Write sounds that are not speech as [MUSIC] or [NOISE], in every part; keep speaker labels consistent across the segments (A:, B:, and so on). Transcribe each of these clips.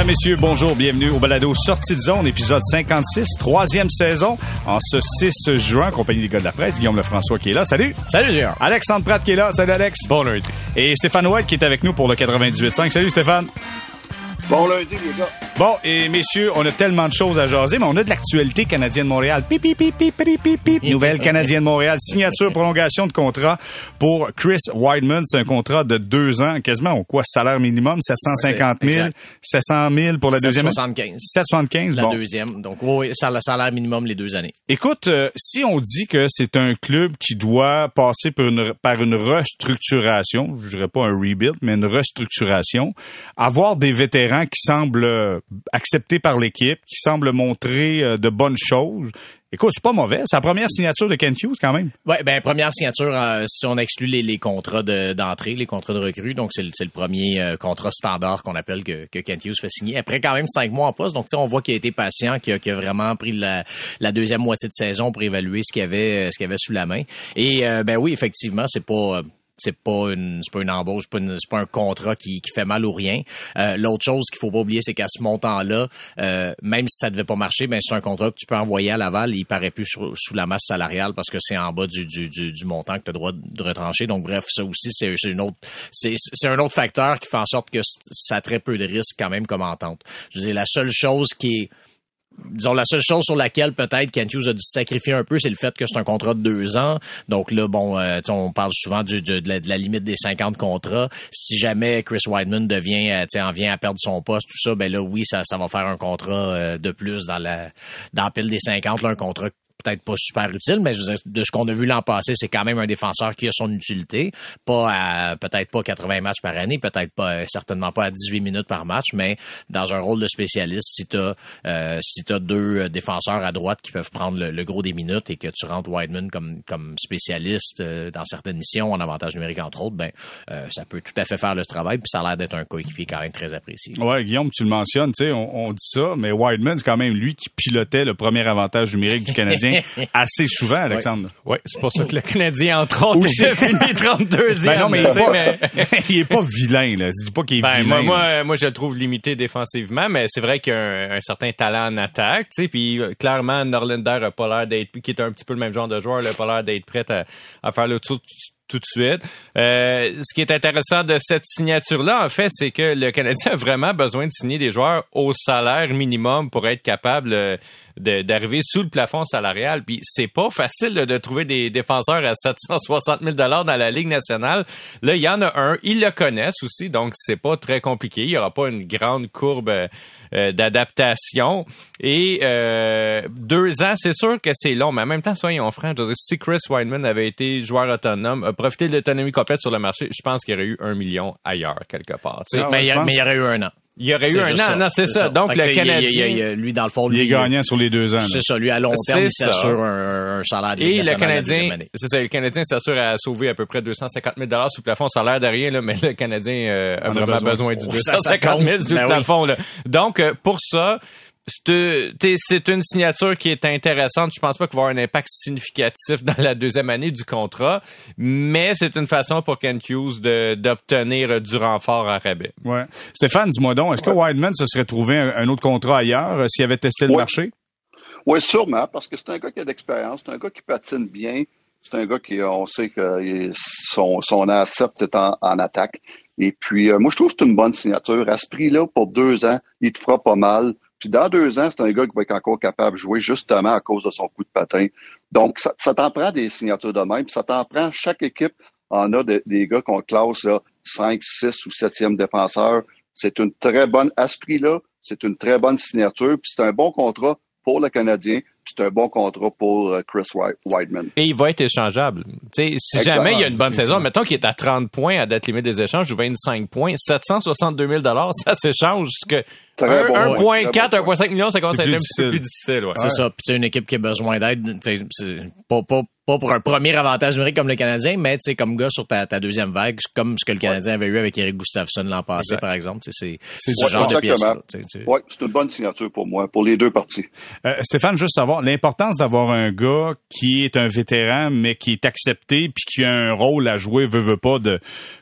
A: Mesdames, Messieurs, bonjour, bienvenue au balado Sortie de zone, épisode 56, troisième saison, en ce 6 juin, compagnie des gars de la presse, Guillaume Lefrançois qui est là, salut!
B: Salut, Gérard!
A: Alexandre Pratt qui est là, salut Alex!
C: Bon lundi.
A: Et Stéphane White qui est avec nous pour le 98.5, salut Stéphane!
D: Bon lundi, les gars.
A: Bon, et messieurs, on a tellement de choses à jaser, mais on a de l'actualité canadienne Montréal. Pip, pip, pip, pip, pip, pip, pip. [LAUGHS] Nouvelle canadienne Montréal. Signature, prolongation de contrat pour Chris Weidman. C'est un contrat de deux ans, quasiment au quoi? Salaire minimum, 750 000.
B: Exact.
A: 700 000 pour la deuxième.
B: 775.
A: 775,
B: La
A: bon.
B: deuxième. Donc, oui, salaire minimum les deux années.
A: Écoute, euh, si on dit que c'est un club qui doit passer par une, par une restructuration, je dirais pas un rebuild, mais une restructuration, avoir des vétérans qui semblent euh, acceptés par l'équipe, qui semblent montrer euh, de bonnes choses, écoute, c'est pas mauvais. C'est la première signature de Kent Hughes quand même.
B: Ouais, ben première signature euh, si on exclut les, contrats de- d'entrée, les contrats de recrue. Donc c'est le, le premier contrat standard qu'on appelle que, que Kent Hughes fait signer. Après quand même cinq mois en poste, donc on voit qu'il a été patient, qu'il a, a vraiment pris la, deuxième moitié de saison pour évaluer ce qu'il avait, ce qu'il avait sous la main. Et euh, ben oui, effectivement, c'est pas c'est pas une c'est pas une embauche, c'est pas, une- pas un contrat qui, qui fait mal ou rien. Euh, L'autre chose qu'il faut pas oublier, c'est qu'à ce montant-là, euh, même si ça devait pas marcher, ben c'est un contrat que tu peux envoyer à Laval, il paraît plus sous la masse salariale parce que c'est en bas du, du, du, montant que tu as droit de retrancher. Donc bref, ça aussi c'est une autre c'est un autre facteur qui fait en sorte que ça a très peu de risques quand même comme entente. Je veux dire, la seule chose qui est disons la seule chose sur laquelle peut-être Kent Hughes a dû sacrifier un peu, c'est le fait que c'est un contrat de deux ans. Donc là, bon, euh, on parle souvent du- de, la, limite des 50 contrats. Si jamais Chris Weidman devient, euh, en vient à perdre son poste, tout ça, ben là, oui, ça, ça va faire un contrat euh, de plus dans la dans la pile des 50, là, un contrat peut-être pas super utile, mais je veux dire, de ce qu'on a vu l'an passé, c'est quand même un défenseur qui a son utilité. Pas à, peut-être pas 80 matchs par année, peut-être pas, euh, certainement pas à 18 minutes par match, mais dans un rôle de spécialiste, si t'as, euh, si t'as deux euh, défenseurs à droite qui peuvent prendre le, gros des minutes et que tu rentres Wideman comme, comme spécialiste euh, dans certaines missions, en avantage numérique entre autres, ben, euh, ça peut tout à fait faire le travail, puis ça a l'air d'être un coéquipier quand même très apprécié.
A: Ouais, Guillaume, tu le mentionnes, tu sais, on, on dit ça, mais Wideman, c'est quand même lui qui pilotait le premier avantage numérique du Canadien [LAUGHS] assez souvent, Alexandre.
C: Oui, c'est pour ça que le Canadien, entre autres,
A: Aussi.
C: a fini 32e.
A: Ben non, mais il est pas,
C: mais- [LAUGHS]
A: il est pas vilain, là. Je dis pas qu'il est
C: Ben,
A: vilain.
C: moi, moi, moi, je le trouve limité défensivement, mais c'est vrai qu'il y a un, un certain talent en attaque, tu sais, puis euh, clairement, Norlander a pas l'air d'être, qui est un petit peu le même genre de joueur, il a pas l'air d'être prêt à, à faire le tour tout- de suite. Euh, ce qui est intéressant de cette signature-là, en fait, c'est que le Canadien a vraiment besoin de signer des joueurs au salaire minimum pour être capable euh, d'arriver sous le plafond salarial. Puis c'est pas facile là, de trouver des défenseurs à 760 000 dollars dans la Ligue nationale. Là, il y en a un. Ils le connaissent aussi, donc c'est pas très compliqué. Il y aura pas une grande courbe euh, d'adaptation. Et euh, deux ans, c'est sûr que c'est long, mais en même temps, soyons francs. Je veux dire, si Chris Wineman avait été joueur autonome, a profité de l'autonomie complète sur le marché, je pense qu'il y aurait eu un million ailleurs quelque part. tu sais.
A: Ah ouais,
B: il mais il y aurait eu un an.
C: Il y aurait eu un an.
B: ça.
C: Non, c'est ça. Donc
B: Fait
C: le
B: il
C: Canadien.
B: il lui, dans le fond,
A: il est gagnant sur les deux ans.
B: C'est ça, lui, à long terme,
C: C'est
B: il s'assure un, un salaire de
C: Et le Canadien, c'est ça, le Canadien s'assure à sauver à peu près 250 000 dollars sous plafond. Ça a l'air de rien, là, mais le Canadien euh, a
A: On a
C: vraiment
A: besoin.
C: besoin, du
B: Oh, ça, ça
C: 250 000
B: compte.
C: sous
B: Ben
C: plafond. Là. Donc, euh, pour ça, c'est t'es- c'est une signature qui est intéressante. Je pense pas qu'il va y avoir un impact significatif [LAUGHS] dans la deuxième année du contrat, mais c'est une façon pour Kent Hughes de- d'obtenir du renfort à rabais.
A: Ouais. Stéphane, dis-moi donc, est-ce que Wideman se serait trouvé un, un autre contrat ailleurs euh, s'il avait testé le
D: Ouais.
A: marché?
D: Oui, sûrement, parce que c'est un gars qui a de l'expérience, c'est un gars qui patine bien, c'est un gars qui, on sait que son, son asset, c'est en, en attaque. Et puis, euh, moi, je trouve que c'est une bonne signature. À ce prix-là, pour deux ans, il te fera pas mal. Puis dans deux ans, c'est un gars qui va être encore capable de jouer justement à cause de son coup de patin. Donc, ça, ça t'en prend des signatures de même, puis ça t'en prend, chaque équipe en a de- des gars qu'on classe là, 5, 6 ou 7e défenseur. C'est une très bonne, à ce prix-là, c'est une très bonne signature, puis c'est un bon contrat pour le Canadien, puis c'est un bon contrat pour euh, Chris Wideman.
C: Et il va être échangeable. Tu sais, si jamais il y a une bonne saison, mettons qu'il est à 30 points à date limite des échanges ou 25 points, 762 000 [LAUGHS] ça s'échange. Ce que
D: bon
C: 1,4,
D: point, très bon point.
C: 1,5 million, ça commence
A: C'est
C: à être
A: plus
C: un petit peu
A: difficile.
C: plus difficile. Ouais.
B: C'est ça. Puis tu sais, une équipe qui a besoin d'aide, c'est pas, pas, pas pour un premier avantage numérique comme le Canadien, mais tu sais, comme gars sur ta, ta deuxième vague, comme ce que le Canadien avait eu avec Eric Gustafsson l'an passé, par exemple. C'est c'est
D: Ouais,
B: ce genre de
D: exactement.
B: sais.
D: Oui, c'est une bonne signature pour moi, pour les deux parties.
A: Euh, Stéphane, juste savoir l'importance d'avoir un gars qui est un vétéran, mais qui est accepté puis qui a un rôle à jouer, veut, veut pas, de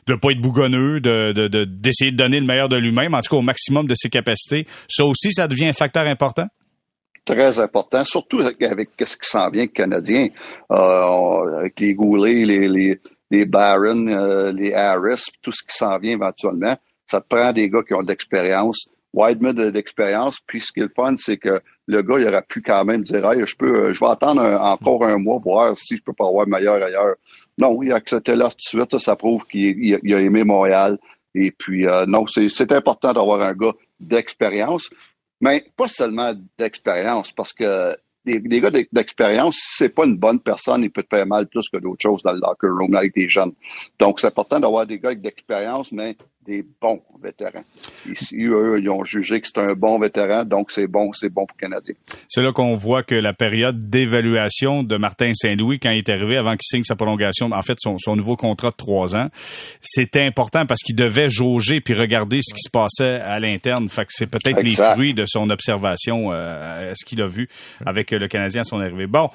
A: de pas être bougonneux, de de- de- d'essayer de, donner le meilleur de lui-même, en tout cas au maximum de ses capacités. Ça aussi, ça devient un facteur important?
D: Très important, surtout avec, ce qui s'en vient canadien, euh, avec les Goulet, les, les, les Barron, euh, les Harris, tout ce qui s'en vient éventuellement. Ça prend des gars qui ont de l'expérience. Wideman a de l'expérience, puis ce qui est le fun, c'est que le gars, il aurait pu quand même dire hey, je peux, je vais attendre encore un mois, voir si je peux pas avoir meilleur ailleurs. Non, il a accepté là tout de suite, ça, prouve qu'il a aimé Montréal. Et puis euh, non, c'est important d'avoir un gars d'expérience, mais pas seulement d'expérience, parce que des, gars d'expérience, c'est pas une bonne personne, il peut te faire mal plus que d'autres choses dans le locker room avec des jeunes. Donc, c'est important d'avoir des gars d'expérience, mais des bons vétérans. Ici, eux, ils ont jugé que c'est un bon vétéran, donc c'est bon, c'est bon pour le Canadien.
A: C'est là qu'on voit que la période d'évaluation de Martin Saint-Louis, quand il est arrivé, avant qu'il signe sa prolongation, en fait, son, nouveau contrat de trois ans, c'était important parce qu'il devait jauger puis regarder ce qui se passait à l'interne. Fait que c'est peut-être les fruits de son observation, euh, ce qu'il a vu avec le Canadien à son arrivée. Bon.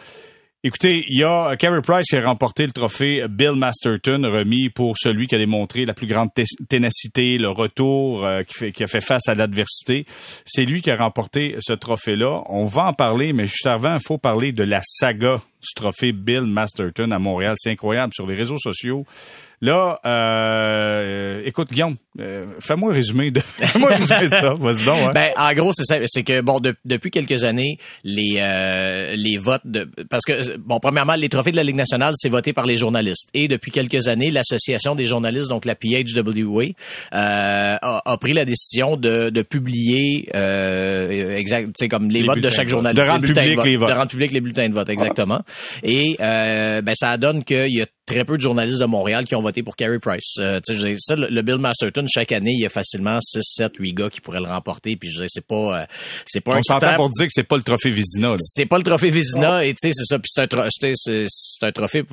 A: Écoutez, il y a Carey Price qui a remporté le trophée Bill Masterton, remis pour celui qui a démontré la plus grande ténacité, le retour, euh, qui, fait, a fait face à l'adversité. C'est lui qui a remporté ce trophée-là. On va en parler, mais juste avant, il faut parler de la saga du trophée Bill Masterton à Montréal. C'est incroyable sur les réseaux sociaux. Là, euh, écoute, Guillaume, euh, fais-moi un résumé de, [LAUGHS] fais-moi un ça. Vas-y donc.
B: Ben, en gros, c'est ça. C'est que bon, depuis quelques années, les euh, les votes de, parce que bon, premièrement, les trophées de la Ligue nationale, c'est voté par les journalistes. Et depuis quelques années, l'association des journalistes, donc la PHWA, euh, a, a, pris la décision de, de publier euh, exact, c'est comme les, votes de chaque journaliste,
A: de rendre public les votes,
B: de rendre public les bulletins de vote, exactement. Et euh, ben ça donne qu'il y a très peu de journalistes de Montréal qui ont voté pour Carey Price. Euh, ça, le, Bill Masterton, chaque année, il y a facilement 6, 7, 8 gars qui pourraient le remporter. Puis je dis, c'est pas, euh, c'est pas
A: On s'entend pour dire que c'est pas le trophée Vizina.
B: C'est pas le trophée Vizina. Et tu sais, c'est ça. Puis c'est un, c'est un trophée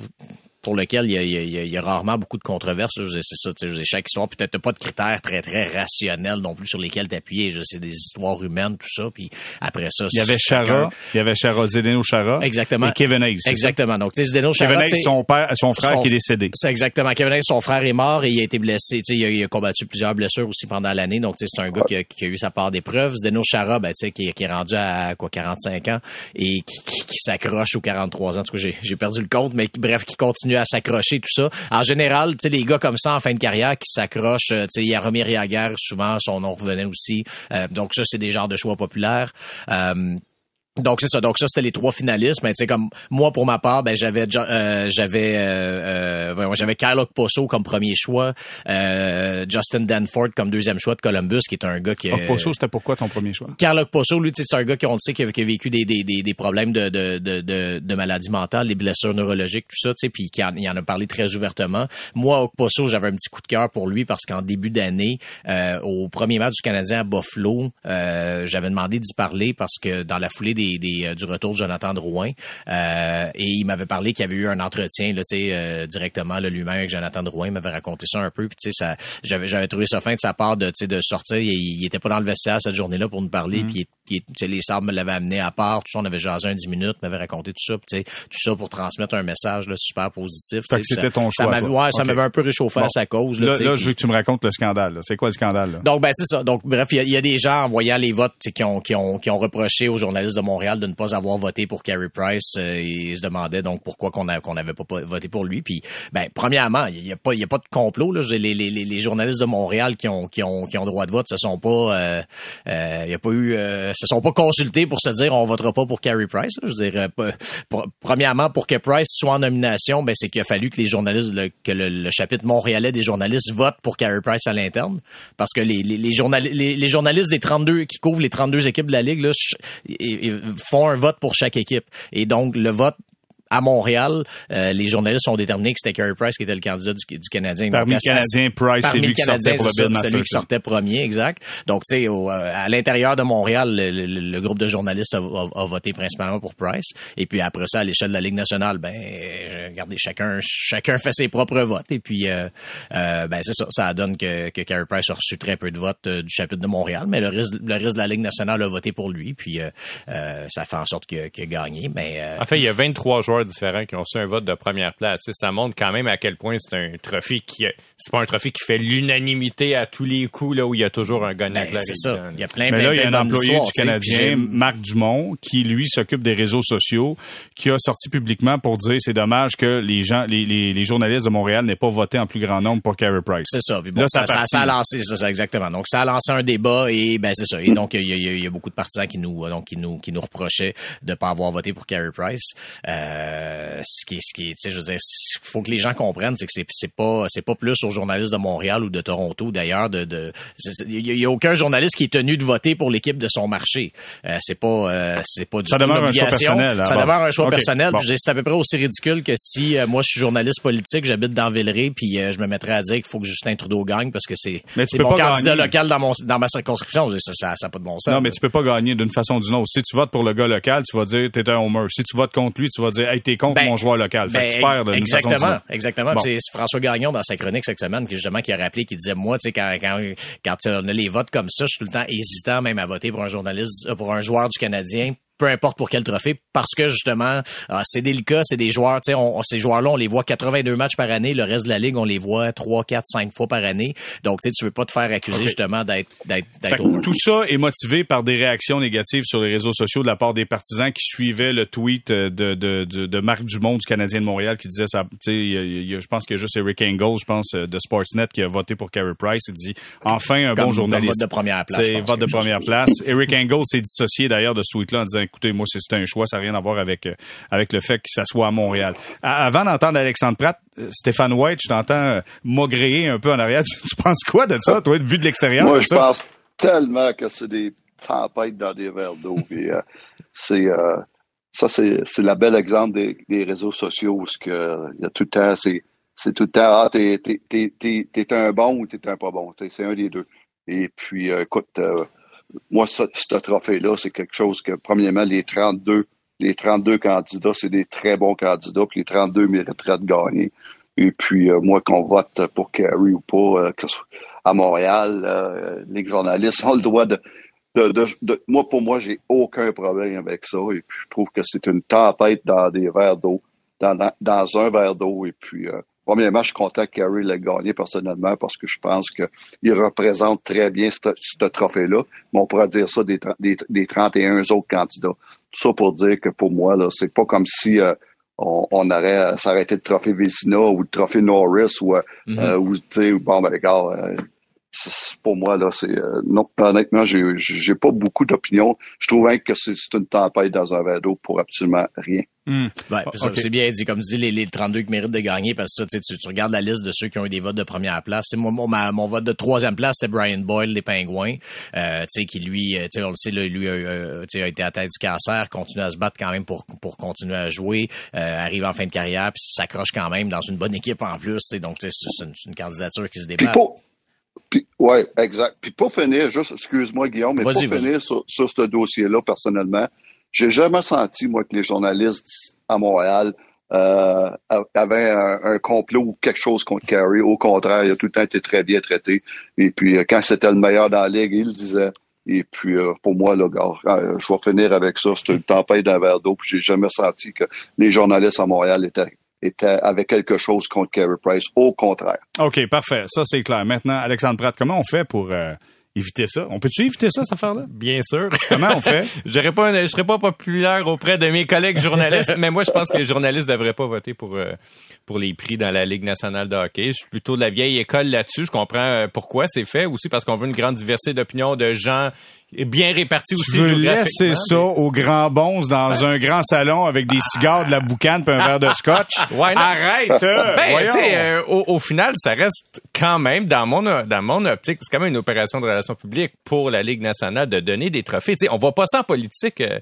B: pour lequel il y, a, il, y a, rarement beaucoup de controverses. C'est ça, tu sais, chaque histoire, peut-être pas de critères très, très rationnels non plus sur lesquels t'appuyer. C'est des histoires humaines, tout ça. Puis après ça,
A: Il y avait Chara, il y avait Chara, Zdeno Chara.
B: Exactement.
A: Et Kevin Hayes.
B: Exactement. Donc, tu sais, Zdeno
A: Chara. Kevin Hayes, son père, son frère qui est décédé.
B: C'est exactement. Kevin Hayes, son frère est mort et il a été blessé. Tu sais, il a, combattu plusieurs blessures aussi pendant l'année. Donc, tu sais, c'est un gars qui a, qui a, eu sa part d'épreuves. Zdeno Chara, ben, tu sais, qui, qui, est rendu à, quoi, 45 ans et qui, qui, s'accroche aux 43 ans. En tout cas, j'ai perdu le compte, mais bref, qui continue à s'accrocher, ça. En général, tu sais, les gars comme ça en fin de carrière qui s'accrochent, euh, tu sais, Yaromir Yaguer, souvent, son nom revenait aussi. Euh, donc ça, c'est des genres de choix populaires. Euh, donc c'est ça. Donc ça c'était les trois finalistes. Mais tu sais comme moi pour ma part, ben j'avais euh, j'avais euh, euh j'avais Kyle Posso comme premier choix, euh, Justin Danford comme deuxième choix de Columbus, qui est un gars qui.
A: Posso c'était pourquoi ton premier choix?
B: Kyle Posso, lui, c'est un gars qui on le sait qui a, vécu des, des, des, des problèmes de de, de, de, maladies mentales, des blessures neurologiques, tout ça, tu sais, puis qui en, il en a parlé très ouvertement. Moi, Posso, j'avais un petit coup de cœur pour lui parce qu'en début d'année, euh, au premier match du Canadien à Buffalo, j'avais demandé d'y parler parce que dans la foulée des des, euh, du retour de Jonathan Drouin. Euh, et il m'avait parlé qu'il y avait eu un entretien là, euh, directement lui-même avec Jonathan Drouin. Il m'avait raconté ça un peu. Puis ça, j'avais, j'avais trouvé ça fin de sa part de, de sortir. Il, il était pas dans le vestiaire cette journée-là pour nous parler. Mm. Puis les sables me l'avaient amené à part. Tout ça, on avait jasé un 10 minutes, m'avait raconté tout ça. Puis, tout ça pour transmettre un message là, super positif.
A: c'était ton choix.
B: Ça m'avait, ouais, ça m'avait un peu réchauffé à sa cause.
A: Là, là, je veux que tu me racontes le scandale. C'est quoi le scandale? Là?
B: Donc, ben c'est ça. Donc, bref, il y, a des gens en voyant les votes qui ont, qui, ont, qui ont reproché aux journalistes de Montréal de ne pas avoir voté pour Carey Price. Euh, et se demandaient donc pourquoi qu'on n'avait pas voté pour lui. Puis, ben, premièrement, il n'y a pas, a pas de complot. Là. Les, les, les, journalistes de Montréal qui ont, qui ont, qui ont droit de vote, se sont pas, euh, euh, y a pas eu, euh, se sont pas consultés pour se dire on votera pas pour Carey Price. Je veux dire, euh, premièrement, pour que Price soit en nomination, ben c'est qu'il a fallu que les journalistes, que le, chapitre montréalais des journalistes votent pour Carey Price à l'interne, parce que les, les, les, journalistes des 32 qui couvrent les 32 équipes de la ligue là, font un vote pour chaque équipe. Et donc le vote à Montréal, euh, les journalistes ont déterminé que c'était Carey Price qui était le candidat du, du Canadien.
A: Parmi les Canadiens, Price, c'est lui qui sortait pour le Bill
B: C'est lui qui sortait premier, exact. Donc, tu sais, euh, à l'intérieur de Montréal, le, groupe de journalistes a, voté principalement pour Price. Et puis après ça, à l'échelle de la Ligue nationale, ben, regardez, chacun, chacun fait ses propres votes. Et puis, euh, euh ben, c'est ça, ça donne que, que Carey Price a reçu très peu de votes du chapitre de Montréal, mais le reste, le reste de la Ligue nationale a voté pour lui. Puis, ça fait en sorte qu'il a, gagné. Mais,
C: en fait, il y a 23 joueurs joueurs différents qui ont su un vote de première place. ça montre quand même à quel point c'est un trophée qui c'est pas un trophée qui fait l'unanimité à tous les coups là où il y a toujours un gagnant
B: ben, C'est ça. Il y a plein,
A: Mais là, il y a un employé
B: du
A: Canadien, Marc Dumont, qui lui s'occupe des réseaux sociaux, qui a sorti publiquement pour dire c'est dommage que les gens, les, les, les journalistes de Montréal n'aient pas voté en plus grand nombre pour Carey Price.
B: C'est ça. Bon, là, ça, ça, ça, a lancé, ça, ça, exactement. Donc ça a lancé un débat et ben c'est ça. Et donc il y a, y, y a, beaucoup de partisans qui nous donc qui nous qui nous reprochaient de pas avoir voté pour Carey Price. Euh, ce qui ce qui tu sais je veux dire faut que les gens comprennent c'est que c'est c'est pas c'est pas plus aux journalistes de Montréal ou de Toronto d'ailleurs de de il y, a aucun journaliste qui est tenu de voter pour l'équipe de son marché. Euh, c'est pas euh, c'est pas du
A: ça demeure un choix personnel.
B: Ça demeure un choix personnel. C'est à peu près aussi ridicule que si euh, moi je suis journaliste politique, j'habite dans Villeray puis je me mettrais à dire qu'il faut que Justin Trudeau gagne parce que c'est mon candidat local dans mon dans ma circonscription. Ça ça ça pas de bon sens.
A: Non mais tu peux pas gagner d'une façon ou d'une autre. Si tu votes pour le gars local, tu vas dire t'es un homer. Si tu votes contre lui, tu vas dire hey contre ben, mon joueur local. Fait que tu perds d'une
B: exactement,
A: façon
B: exactement. C'est François Gagnon dans sa chronique cette semaine qui justement qui a rappelé qui disait moi tu sais quand quand quand on a les votes comme ça, je suis tout le temps hésitant même à voter pour un journaliste pour un joueur du Canadien peu importe pour quel trophée, parce que justement, euh, c'est délicat, c'est des joueurs, tu sais, ces joueurs-là, on les voit 82 matchs par année, le reste de la ligue, on les voit 3, 4, 5 fois par année. Donc, tu sais, tu veux pas te faire accuser justement d'être d'être
A: Tout ça est motivé par des réactions négatives sur les réseaux sociaux de la part des partisans qui suivaient le tweet euh, de, de, de, de Marc Dumont du Canadien de Montréal qui disait ça, tu sais, je pense a juste Eric Engel, je pense, euh, de Sportsnet qui a voté pour Carey Price. Il dit, enfin, un bon journaliste.
B: vote de première place.
A: C'est vote de première place. Eric Engel s'est dissocié d'ailleurs de ce tweet-là en disant, écoutez, moi, c'est un choix, ça n'a rien à voir avec euh, avec le fait que ça soit à Montréal. avant d'entendre Alexandre Pratt, euh, Stéphane White, je t'entends euh, maugréer un peu en arrière. [LAUGHS] Tu, penses quoi de ça, toi, vu de l'extérieur?
D: Moi, je pense tellement que c'est des tempêtes dans des verres d'eau. [LAUGHS] c'est ça, c'est, c'est la belle exemple des, réseaux sociaux où il y a tout le temps, c'est, c'est tout le temps, ah, t'es, t'es, t'es, t'es, un bon ou t'es un pas bon. C'est un des deux. Et puis, écoute, moi, ce, ce trophée-là, c'est quelque chose que, premièrement, les 32, les 32 candidats, c'est des très bons candidats, puis les 32 mériteraient de gagner. Et puis, euh, moi, qu'on vote pour Kerry ou pas, euh, que à Montréal, euh, les journalistes [LAUGHS] ont le droit de, de, de, moi, pour moi, j'ai aucun problème avec ça. Et puis, je trouve que c'est une tempête dans des verres d'eau, dans, dans, un verre d'eau. Et puis, Premièrement, je suis content que Carey l'ait gagné personnellement parce que je pense qu'il représente très bien ce, trophée-là. Mais on pourrait dire ça des, des, 31 autres candidats. Tout ça pour dire que pour moi, là, c'est pas comme si euh, on, on, aurait s'arrêter le trophée Vézina ou le trophée Norris ou, euh, mm-hmm. euh ou tu sais, bon, ben, regarde, euh, pour moi là c'est euh, non honnêtement j'ai j'ai pas beaucoup d'opinion je trouve que c'est une tempête dans un verre d'eau pour absolument rien
B: hmm. c'est bien dit. Comme tu dis les, les 32 qui méritent de gagner parce que ça, tu, tu regardes la liste de ceux qui ont eu des votes de première place. C'est mon, mon, mon vote de troisième place c'était Brian Boyle des Pingouins. Euh, tu sais qui lui euh, tu sais on le sait là, lui euh, tu sais a été atteint du cancer continue à se battre quand même pour pour continuer à jouer arrive en fin de carrière puis s'accroche quand même dans une bonne équipe en plus tu sais. Donc c'est une, une, candidature qui se débat.
D: oui, exact. Puis pour finir, juste, excuse-moi Guillaume, mais pour finir sur, sur ce dossier-là, personnellement, j'ai jamais senti, moi, que les journalistes à Montréal euh, avaient un, complot ou quelque chose contre Carey. Au contraire, il a tout le temps été très bien traité. Et puis, euh, quand c'était le meilleur dans la ligue, il disait. Et puis, euh, pour moi, là, gars, je vais finir avec ça. C'est une tempête d'un verre d'eau. Puis, j'ai jamais senti que les journalistes à Montréal étaient était avec quelque chose contre Carey Price. Au contraire.
A: OK, parfait. Ça, c'est clair. Maintenant, Alexandre Pratt, comment on fait pour euh, éviter ça? On peut-tu éviter ça, cette affaire-là?
C: Bien sûr.
A: Comment on fait? [LAUGHS]
C: je pas, je serais pas populaire auprès de mes collègues journalistes, mais moi, je pense que les journalistes devraient pas voter pour, euh, pour les prix dans la Ligue nationale de hockey. Je suis plutôt de la vieille école là-dessus. Je comprends euh, pourquoi c'est fait aussi parce qu'on veut une grande diversité d'opinions de gens bien répartis aussi.
A: Tu veux laisser ça aux grands bons dans un grand salon avec des cigares, de la boucane puis un verre de scotch? [LAUGHS] Arrête! Euh,
C: ben, euh, au, au, final, ça reste quand même, dans mon, dans mon optique, c'est quand même une opération de relations publiques pour la Ligue nationale de donner des trophées. T'sais, on voit pas ça en politique. Euh,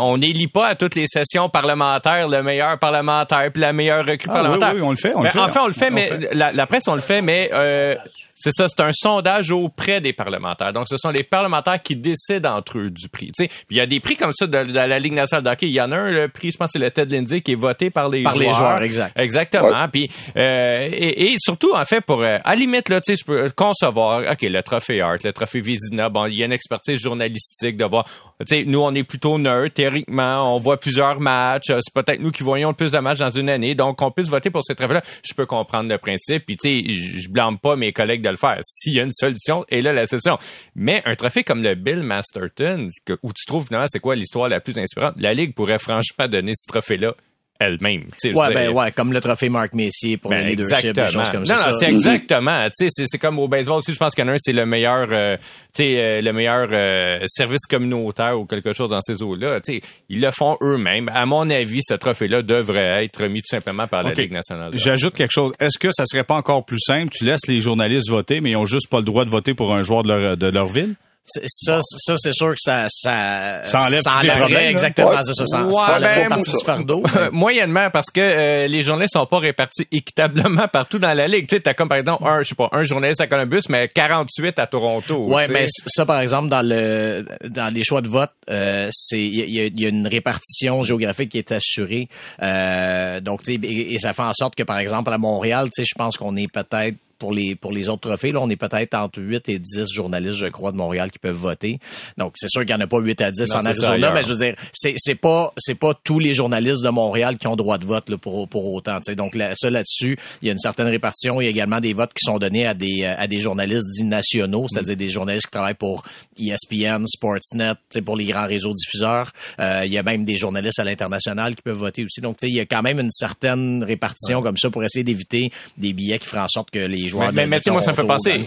C: on n'élit pas à toutes les sessions parlementaires le meilleur parlementaire puis la meilleure recrue
A: ah,
C: parlementaire.
A: Oui, oui, on le fait. On le fait.
C: Enfin, on le fait, mais La, la, presse, on le fait, mais euh, c'est ça, c'est un sondage auprès des parlementaires. Donc, ce sont les parlementaires qui décident entre eux du prix. Tu sais, puis il y a des prix comme ça de, la Ligue nationale de hockey. Il y en a un, le prix, je pense, c'est le Ted Lindsay qui est voté par les
B: par
C: joueurs.
B: les joueurs, exact.
C: Exactement. Puis euh, et, et, surtout, en fait, pour euh, à la limite là, tu sais, je peux concevoir, ok, le trophée Art, le trophée Vizina, bon, il y a une expertise journalistique de voir. Tu sais, nous, on est plutôt neutre. Théoriquement, on voit plusieurs matchs. Euh, c'est peut-être nous qui voyons le plus de matchs dans une année. Donc, on puisse voter pour ces trophées-là. Je peux comprendre le principe. Puis, tu sais, je blâme pas mes collègues de le faire. S'il y a une solution, et là, la solution. Mais un trophée comme le Bill Masterton, où tu trouves finalement c'est quoi l'histoire la plus inspirante, la Ligue pourrait franchement donner ce trophée-là elle-même.
B: Ouais, ben ouais, comme le trophée Marc Messier pour ben, le leadership, des choses comme
C: non,
B: ça.
C: Non, c'est exactement. Tu sais, c'est comme au baseball aussi. Je pense qu'il y en a un, c'est le meilleur, euh, tu sais, euh, le meilleur euh, service communautaire ou quelque chose dans ces eaux-là. Tu sais, ils le font eux-mêmes. À mon avis, ce trophée-là devrait être remis tout simplement par la Ligue nationale.
A: J'ajoute quelque chose. Est-ce que ça serait pas encore plus simple? Tu laisses les journalistes voter, mais ils ont juste pas le droit de voter pour un joueur de leur, de leur ville?
B: Ça, ça c'est sûr que ça, ça,
A: ça enlève ça
B: exactement ouais. ça, ça, ça, ouais, ça enlève ben, du fardeau. [LAUGHS]
C: Moyennement, parce que euh, les journalistes sont pas répartis équitablement partout dans la ligue. Tu sais, t'as comme par exemple un, je sais pas, un journaliste à Columbus, mais 48 à Toronto.
B: Ouais, mais ça, par exemple, dans le, dans les choix de vote, euh, c'est, il y a, y a, une répartition géographique qui est assurée. Euh, donc, tu sais, et, et, ça fait en sorte que, par exemple, à Montréal, tu sais, je pense qu'on est peut-être pour les pour les autres trophées. Là, on est peut-être entre 8 et 10 journalistes, je crois, de Montréal qui peuvent voter. Donc, c'est sûr qu'il n'y en a pas 8 à 10 en Arizona, mais je veux dire, c'est, c'est pas c'est pas tous les journalistes de Montréal qui ont droit de vote là, pour, pour autant. T'sais. Donc, là, ça là-dessus, il y a une certaine répartition. Il y a également des votes qui sont donnés à des à des journalistes dits nationaux, c'est-à-dire des journalistes qui travaillent pour ESPN, Sportsnet, pour les grands réseaux diffuseurs. Euh, il y a même des journalistes à l'international qui peuvent voter aussi. Donc, il y a quand même une certaine répartition comme ça pour essayer d'éviter des billets qui feraient en sorte que les
C: mais, mais, moi, ça me fait penser,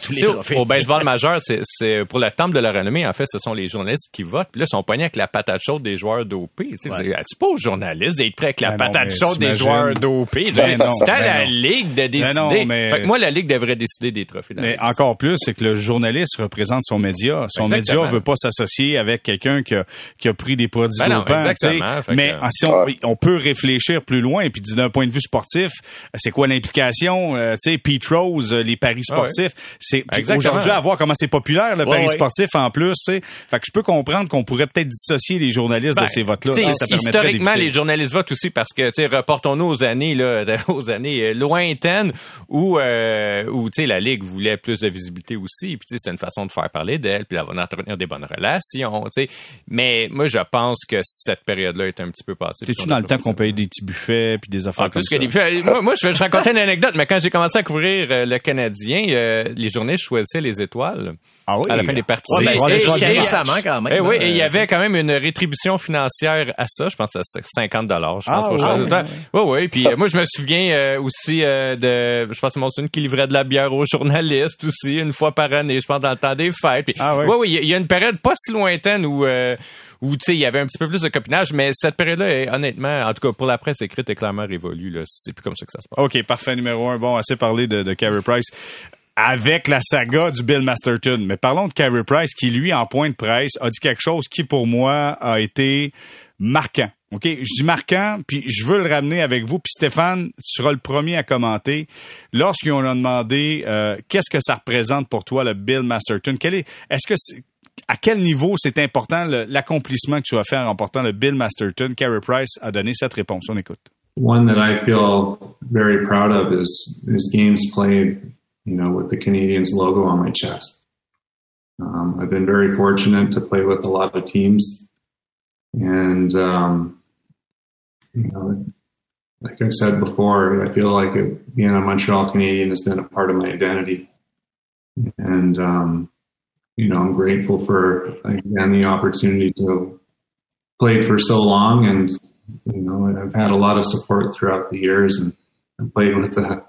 C: au, baseball majeur, c'est pour le temple de la renommée, en fait, ce sont les journalistes qui votent. Puis là, ils sont pognés avec la patate chaude des joueurs dopés. C'est pas aux journalistes d'être prêts avec la ben patate chaude des joueurs dopés. Ben c'est à la Ligue de décider. Mais... moi, la Ligue devrait décider des trophées.
A: Mais encore plus, c'est que le journaliste représente son média. Son média média veut pas s'associer avec quelqu'un qui a, qui a pris des produits ben dopants. Mais si on, on, peut réfléchir plus loin, puis d'un point de vue sportif, c'est quoi l'implication? Euh, tu sais, Pete Rose, les paris ah sportifs. C'est aujourd'hui à voir comment c'est populaire le paris sportif en plus. Fait que je peux comprendre qu'on pourrait peut-être dissocier les journalistes de ben, ces votes-là.
C: Historiquement, les journalistes votent aussi parce que reportons-nous aux années là, [LAUGHS] aux années euh, lointaines où euh, où la ligue voulait plus de visibilité aussi. Puis c'est une façon de faire parler d'elle, puis d'entretenir des bonnes relations. Mais moi, je pense que cette période-là est un petit peu passée.
A: T'es-tu dans le temps qu'on paye des petits buffets puis des affaires
C: en
A: plus
C: que des buffets. Moi, moi je vais te raconter une anecdote. Mais quand j'ai commencé à couvrir euh, le Canadien, euh, les journées choisissaient les étoiles.
A: Ah oui.
C: À la fin des parties.
B: Ouais, ben, et, récemment quand même.
C: Et, eh oui, et il y avait quand même une rétribution financière à ça. Je pense à 50 dollars. Je pense ah, ouais, oui, oui. Puis euh, moi, je me souviens euh, aussi de, je pense que mon son qui livrait de la bière aux journalistes aussi une fois par année. Je pense dans le temps des fêtes. Puis,
A: ah, oui.
C: oui, oui. Il y a une période pas si lointaine où où il y avait un petit peu plus de copinage, mais cette période-là, honnêtement, en tout cas pour la presse écrite, est clairement révolue. Là, c'est plus comme ça que ça se passe.
A: Ok, parfait numéro un. Bon, assez parlé de, de Carey Price avec la saga du Bill Masterton. Mais parlons de Carey Price qui, lui, en point de presse, a dit quelque chose qui, pour moi, a été marquant. OK? Je dis marquant, puis je veux le ramener avec vous. Puis Stéphane, tu seras le premier à commenter. Lorsqu'on a demandé euh, qu'est-ce que ça représente pour toi, le Bill Masterton, quel est, est-ce que à quel niveau c'est important l'accomplissement que tu vas faire en remportant le Bill Masterton? Carey Price a donné cette réponse. On écoute.
E: One that I feel very proud of is, is games played you know, with the Canadians logo on my chest. Um, I've been very fortunate to play with a lot of teams, and um, you know, like I said before, I feel like it, being a Montreal Canadian has been a part of my identity, and um, you know, I'm grateful for again the opportunity to play for so long, and you know, I've had a lot of support throughout the years, and I played with the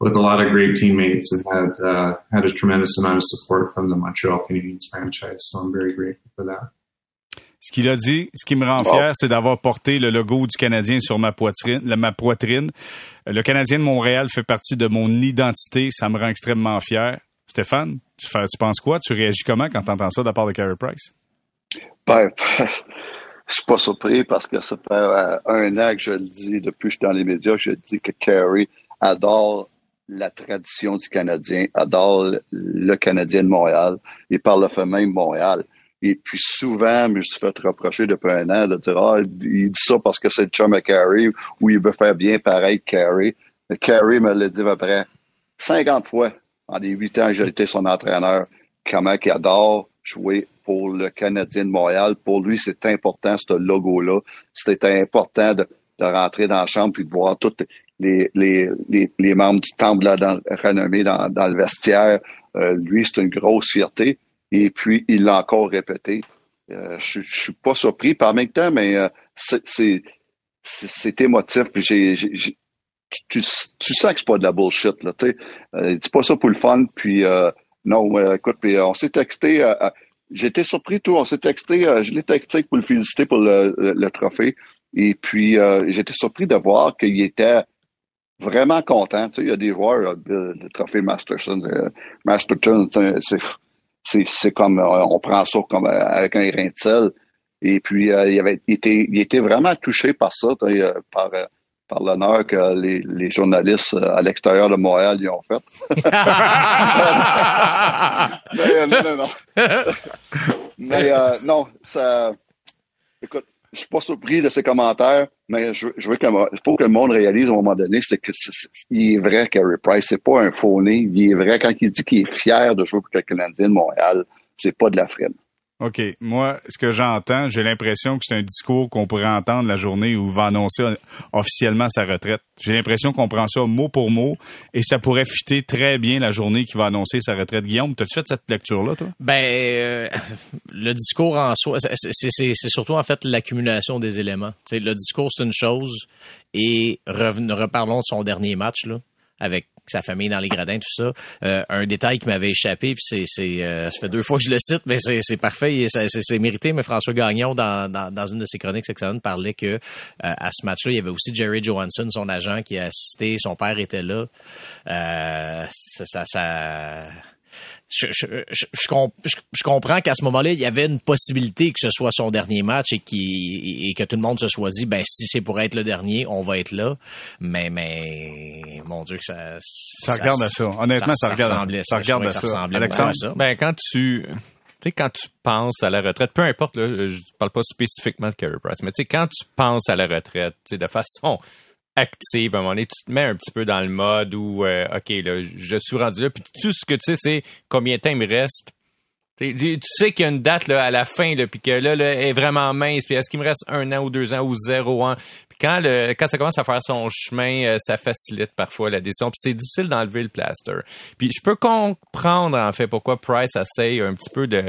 E: with a lot of great teammates and had uh, had a tremendous amount of support from the Montreal Canadiens franchise. So I'm very grateful for that.
A: Ce qu'il a dit, ce qui me rend fier, c'est d'avoir porté le logo du Canadien sur ma poitrine, ma poitrine. Le Canadien de Montréal fait partie de mon identité. Ça me rend extrêmement fier. Stéphane, tu, penses quoi? Tu réagis comment quand tu entends ça de la part de Carey Price?
D: Ben, [LAUGHS] je suis pas surpris parce que ça fait euh, un an que je le dis, depuis que je suis dans les médias, je dis que Carey adore la tradition du Canadien, adore le Canadien de Montréal et par le fait même Montréal. Et puis souvent, je me suis fait reprocher depuis un an de dire Ah, il dit ça parce que c'est le chum à Carey ou il veut faire bien pareil que Carey. Carey me l'a dit à peu près 50 fois en les huit ans j'ai été son entraîneur, comment il adore jouer pour le Canadien de Montréal. Pour lui, c'est important, ce logo-là. C'était important de, rentrer dans la chambre puis de voir tous les, les, les, membres du temple là, dans, renommés dans, dans le vestiaire. Euh, lui, c'est une grosse fierté. Et puis, il l'a encore répété. Euh, je, je suis pas surpris par même temps, mais euh, c'est émotif. J'ai, tu, tu, sens que c'est pas de la bullshit là. Tu euh, dis pas ça pour le fun. Puis euh, non, écoute, puis on s'est texté. J'étais surpris tout. On s'est texté. je l'ai texté pour le féliciter pour le, le, trophée. Et puis j'étais surpris de voir qu'il était vraiment content. Tu il y a des joueurs, le, trophée Masterson, Masterton, c'est comme euh, on prend ça comme euh, avec un grain de sel. Et puis euh, il avait été il était vraiment touché par ça, par par l'honneur que les, les, journalistes à l'extérieur de Montréal y ont fait. [LAUGHS] mais, non, non. mais non, ça. Écoute, je suis pas surpris de ces commentaires, mais je, je veux que, il faut que le monde réalise à un moment donné, c'est que il est vrai Carey Price, c'est pas un faux nez. Il est vrai quand il dit qu'il est fier de jouer pour le Canadien de Montréal, c'est pas de la frime.
A: OK. Moi, ce que j'entends, j'ai l'impression que c'est un discours qu'on pourrait entendre la journée où il va annoncer officiellement sa retraite. J'ai l'impression qu'on prend ça mot pour mot et ça pourrait fitter très bien la journée qu'il va annoncer sa retraite. Guillaume, t'as-tu fait cette lecture-là, toi?
B: Ben, euh, le discours en soi, c'est surtout en fait l'accumulation des éléments. le discours, c'est une chose et reparlons de son dernier match, là, avec sa famille dans les gradins, tout ça. Euh, un détail qui m'avait échappé, puis c'est, c'est, euh, ça fait deux fois que je le cite, mais c'est, c'est parfait et c'est, c'est mérité. Mais François Gagnon, dans, dans, dans une de ses chroniques excellentes, parlait que euh, à ce match-là, il y avait aussi Jerry Johansson, son agent, qui a assisté. Son père était là. ça, ça, ça je, je, je, je, comprends qu'à ce moment-là, il y avait une possibilité que ce soit son dernier match et, qui, et que tout le monde se soit dit, ben si c'est pour être le dernier, on va être là. Mais, mais mon Dieu, que ça...
A: Ça, regarde à ça. Honnêtement, ça, regarde, à ça. regarde à ça.
C: Alexandre, ça. Ben, quand tu... Tu sais, quand tu penses à la retraite, peu importe, là, je parle pas spécifiquement de Carey Price, mais tu sais, quand tu penses à la retraite, tu sais, de façon active. À un moment donné, tu te mets un petit peu dans le mode où, euh, OK, là, je suis rendu là. Puis tout ce que tu sais, c'est combien de temps il me reste. Tu sais qu'il y a une date là, à la fin, puis que là, là, est vraiment mince. Puis est-ce qu'il me reste un an ou deux ans ou zéro ans? quand le quand ça commence à faire son chemin, euh, ça facilite parfois la décision. Puis c'est difficile d'enlever le plaster. Puis je peux comprendre en fait pourquoi Price essaye un petit peu de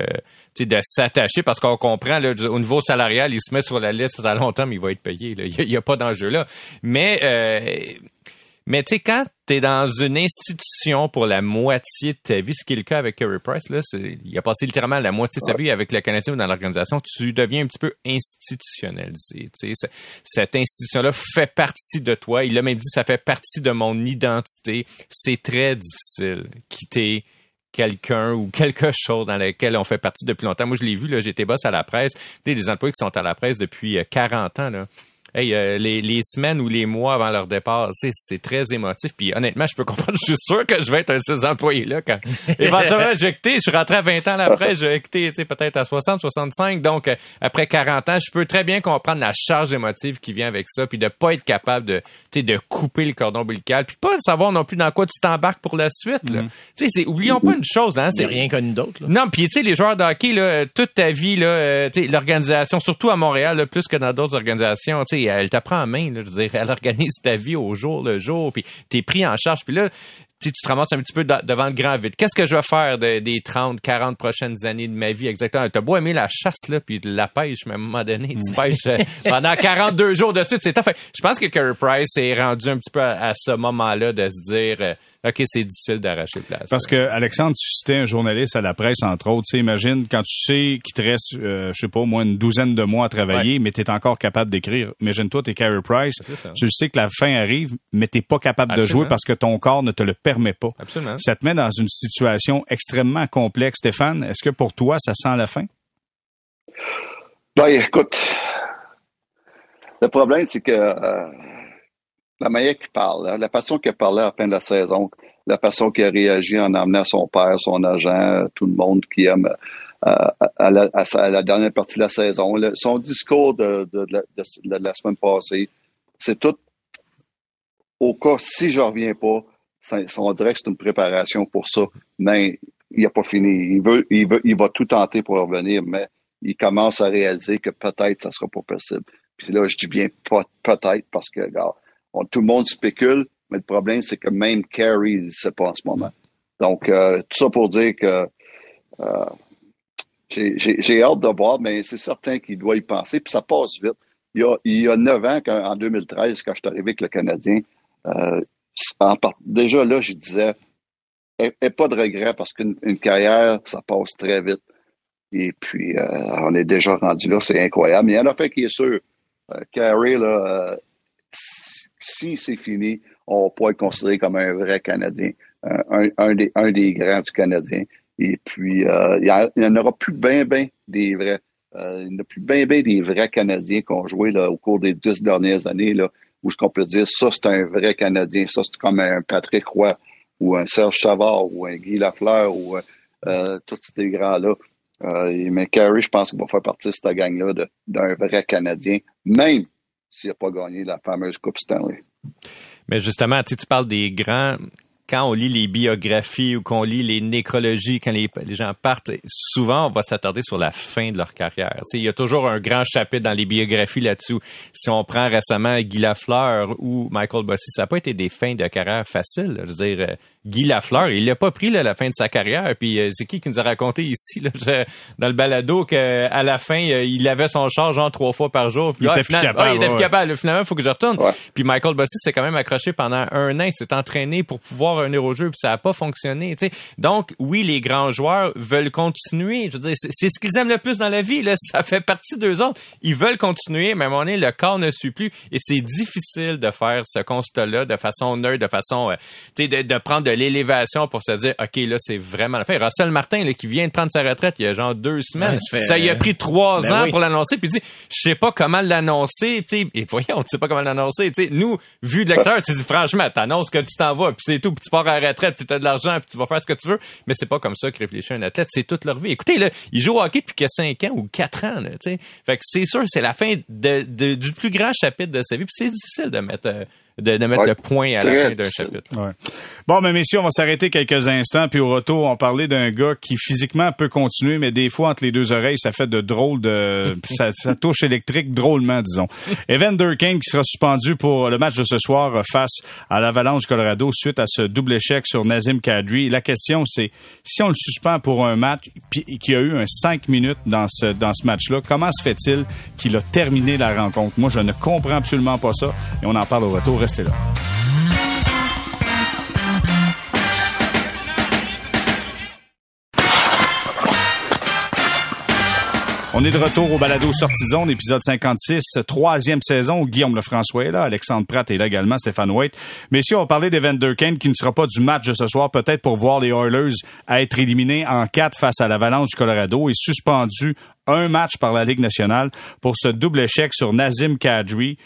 C: de s'attacher parce qu'on comprend là, au niveau salarial, il se met sur la liste à longtemps, mais il va être payé. Il n'y a, pas d'enjeu là. Mais euh, mais tu sais, quand tu es dans une institution pour la moitié de ta vie, ce qui est le cas avec Kerry Price, là, il a passé littéralement la moitié de sa vie avec le Canadien ou dans l'organisation, tu deviens un petit peu institutionnalisé. Cette institution-là fait partie de toi. Il a même dit, ça fait partie de mon identité. C'est très difficile quitter quelqu'un ou quelque chose dans lequel on fait partie depuis longtemps. Moi, je l'ai vu, là, j'étais boss à la presse. Des, des employés qui sont à la presse depuis 40 euh, ans, là hey, euh, les, les, semaines ou les mois avant leur départ, c'est très émotif. Puis honnêtement, je peux comprendre. [LAUGHS] Je suis sûr que je vais être un de ces employés-là quand [LAUGHS] éventuellement je vais quitter. Je suis rentré à 20 ans après, je vais quitter peut-être à 60, 65. Donc, euh, après 40 ans, je peux très bien comprendre la charge émotive qui vient avec ça, puis de pas être capable de, de couper le cordon ombilical, puis pas savoir non plus dans quoi tu t'embarques pour la suite. Là. Mm-hmm. oublions pas une chose. Hein,
B: c'est rien connu d'autre.
C: Non, puis tu sais, les joueurs de hockey, là, toute ta vie, là, euh, l'organisation, surtout à Montréal, plus que dans d'autres organisations, elle t'apprend en main, là, je veux dire, elle organise ta vie au jour le jour, puis t'es pris en charge, puis là, tu te ramasses un petit peu devant le grand vide. Qu'est-ce que je vais faire des 30, 40 prochaines années de ma vie exactement? T'as beau aimer la chasse, là, puis la pêche, mais à un moment donné, tu mm. pêches euh, [LAUGHS] pendant 42 jours de suite, c'est tough. Je pense que Curry Price est rendu un petit peu à, ce moment-là de se dire, euh, OK, c'est difficile d'arracher place.
A: Parce que, Alexandre, tu citais un journaliste à la presse, entre autres. Tu sais, imagine quand tu sais qu'il te reste, euh, je sais pas, au moins une douzaine de mois à travailler, mais tu es encore capable d'écrire. Imagine-toi, tu es Carey Price. Tu sais que la fin arrive, mais tu pas capable de jouer parce que ton corps ne te le permet pas.
C: Absolument.
A: Ça te met dans une situation extrêmement complexe. Stéphane, est-ce que pour toi, ça sent la fin?
D: Ben, écoute, le problème, c'est que... Euh, la manière qu'il parle, hein, la façon qu'il parlait à la fin de la saison, la façon qu'il a réagi en emmenant son père, son agent, tout le monde qui aime euh, à, la, dernière partie de la saison. son discours de, de, la, semaine passée, c'est tout au cas si je reviens pas, on dirait que c'est une préparation pour ça, mais il n'a pas fini. Il veut, il veut, il va tout tenter pour revenir, mais il commence à réaliser que peut-être ça sera pas possible. Puis là, je dis bien peut-être parce que tout le monde spécule, mais le problème, c'est que même Carey, ne sait pas en ce moment. Donc, euh, tout ça pour dire que euh, j'ai hâte de voir, mais c'est certain qu'il doit y penser, puis ça passe vite. Il y a, il y a 9 ans, en 2013, quand je suis arrivé avec le Canadien, euh, déjà là, je disais, et, pas de regret parce qu'une carrière, ça passe très vite. Et puis, on est déjà rendu là, c'est incroyable. Mais il y en a fait qui est sûr. Carey, là, si c'est fini, on pourrait le considérer comme un vrai Canadien, un, des, grands du Canadien. Et puis, il n'y en aura plus bien, bien des vrais. il n'y a plus bien, bien des vrais Canadiens qui ont joué là, au cours des dix dernières années, là, où ce qu'on peut dire, ça, c'est un vrai Canadien. Ça, c'est comme un Patrick Roy ou un Serge Savard ou un Guy Lafleur ou euh, tous ces grands-là. Euh, mais Carey, je pense qu'il va faire partie de cette gang-là d'un vrai Canadien, même s'il n'a pas gagné la fameuse Coupe Stanley.
C: Mais justement, tu parles des grands quand on lit les biographies ou qu'on lit les nécrologies, quand les, gens partent, souvent on va s'attarder sur la fin de leur carrière. il y a toujours un grand chapitre dans les biographies là-dessus. Si on prend récemment Guy Lafleur ou Michael Bossy, ça n'a pas été des fins de carrière faciles. Je veux dire, euh, Guy Lafleur, il n'a pas pris la fin de sa carrière. Puis euh, c'est qui qui nous a raconté ici dans le balado qu'à la fin euh, il avait son char genre trois fois par jour.
A: il, était capable,
C: ah, il était capable. Finalement, il faut que je retourne. Puis Michael Bossy s'est quand même accroché pendant un an. Il s'est entraîné pour pouvoir un au jeu puis ça n'a pas fonctionné. Donc oui, les grands joueurs veulent continuer. Je veux dire, c'est ce qu'ils aiment le plus dans la vie. Là. Ça fait partie d'eux autres. Ils veulent continuer, mais à un moment donné, le corps ne suit plus et c'est difficile de faire ce constat-là de façon neutre, de façon, euh, tu sais, de prendre de l'élévation pour se dire, OK, là, c'est vraiment la fin. Russell Martin, là, qui vient de prendre sa retraite il y a genre deux semaines, ça, y a pris trois ben ans pour l'annoncer, puis il dit, je sais pas comment l'annoncer, et voyons, tu sais pas comment l'annoncer, tu sais, nous, vu de l'extérieur, tu dis, franchement, t'annonces que tu t'en vas, puis c'est tout, puis tu pars à la retraite, puis t'as de l'argent, puis tu vas faire ce que tu veux, mais c'est pas comme ça que réfléchit un athlète, c'est toute leur vie. Écoutez, là, il joue au hockey depuis qu'il a cinq ans ou quatre ans, tu sais. Fait que c'est sûr, c'est la fin de, du plus grand chapitre de sa vie, puis c'est difficile de mettre... Euh, de, mettre le point à la fin d'un chapitre.
A: Bon, mais messieurs, on va s'arrêter quelques instants, puis au retour, on parlait d'un gars qui physiquement peut continuer, mais des fois, entre les deux oreilles, ça fait de drôles de... [LAUGHS] ça, touche électrique drôlement, disons. Evander Kane qui sera suspendu pour le match de ce soir face à l'Avalanche Colorado suite à ce double échec sur Nazim Kadri. La question, c'est si on le suspend pour un match y a eu un 5 minutes dans ce, dans ce match-là, comment se fait-il qu'il a terminé la rencontre? Moi, je ne comprends absolument pas ça et on en parle au retour. On est de retour au balado Sortie de zone, épisode 56, troisième saison. Guillaume Lefrançois est là, Alexandre Pratt est là également, Stéphane White. Messieurs, on parler d'Evander Kane qui ne sera pas du match de ce soir, peut-être pour voir les Oilers être éliminés en quatre face à l'Avalanche du Colorado et suspendu un match par la Ligue nationale pour ce double échec sur Nazim Kadri.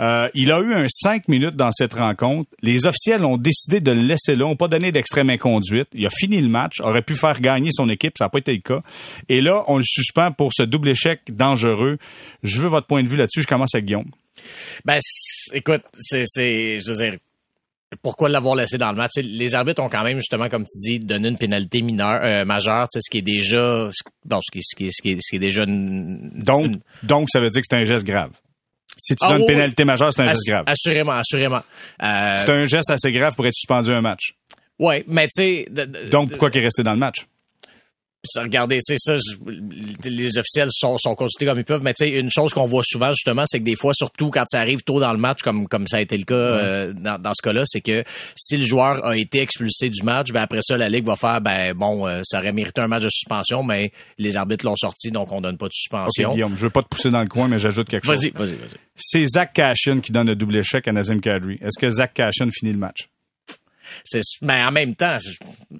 A: Euh, il a eu un 5 minutes dans cette rencontre. Les officiels ont décidé de le laisser là, n'ont pas donné d'extrême inconduite. Il a fini le match, aurait pu faire gagner son équipe, ça n'a pas été le cas. Et là, on le suspend pour ce double échec dangereux. Je veux votre point de vue là-dessus. Je commence avec Guillaume.
B: Ben, écoute, c'est, je veux dire, pourquoi l'avoir laissé dans le match? les arbitres ont quand même, justement, comme tu dis, donné une pénalité mineure, euh, majeure, ce qui est déjà, bon, ce qui, ce qui, ce qui, est, ce qui est déjà
A: donc, donc, ça veut dire que c'est un geste grave. Si tu ah, donnes une pénalité majeure, c'est un geste grave.
B: Assurément, assurément.
A: Euh, c'est un geste assez grave pour être suspendu un match.
B: Oui, mais tu sais.
A: Donc, pourquoi qu'il est resté dans le match?
B: Regardez, tu sais, ça, les officiels sont, sont consultés comme ils peuvent, mais tu sais, une chose qu'on voit souvent, justement, c'est que des fois, surtout quand ça arrive tôt dans le match, comme, comme ça a été le cas euh, dans, dans, ce cas-là, c'est que si le joueur a été expulsé du match, ben après ça, la Ligue va faire, ben bon, euh, ça aurait mérité un match de suspension, mais les arbitres l'ont sorti, donc on donne pas de suspension.
A: Okay, Guillaume, je veux pas te pousser dans le coin, mais j'ajoute quelque chose.
B: Vas-y, vas-y, vas-y.
A: C'est Zach Cashin qui donne le double échec à Nazim Kadri. Est-ce que Zach Cashin finit le match?
B: Mais en même temps, je,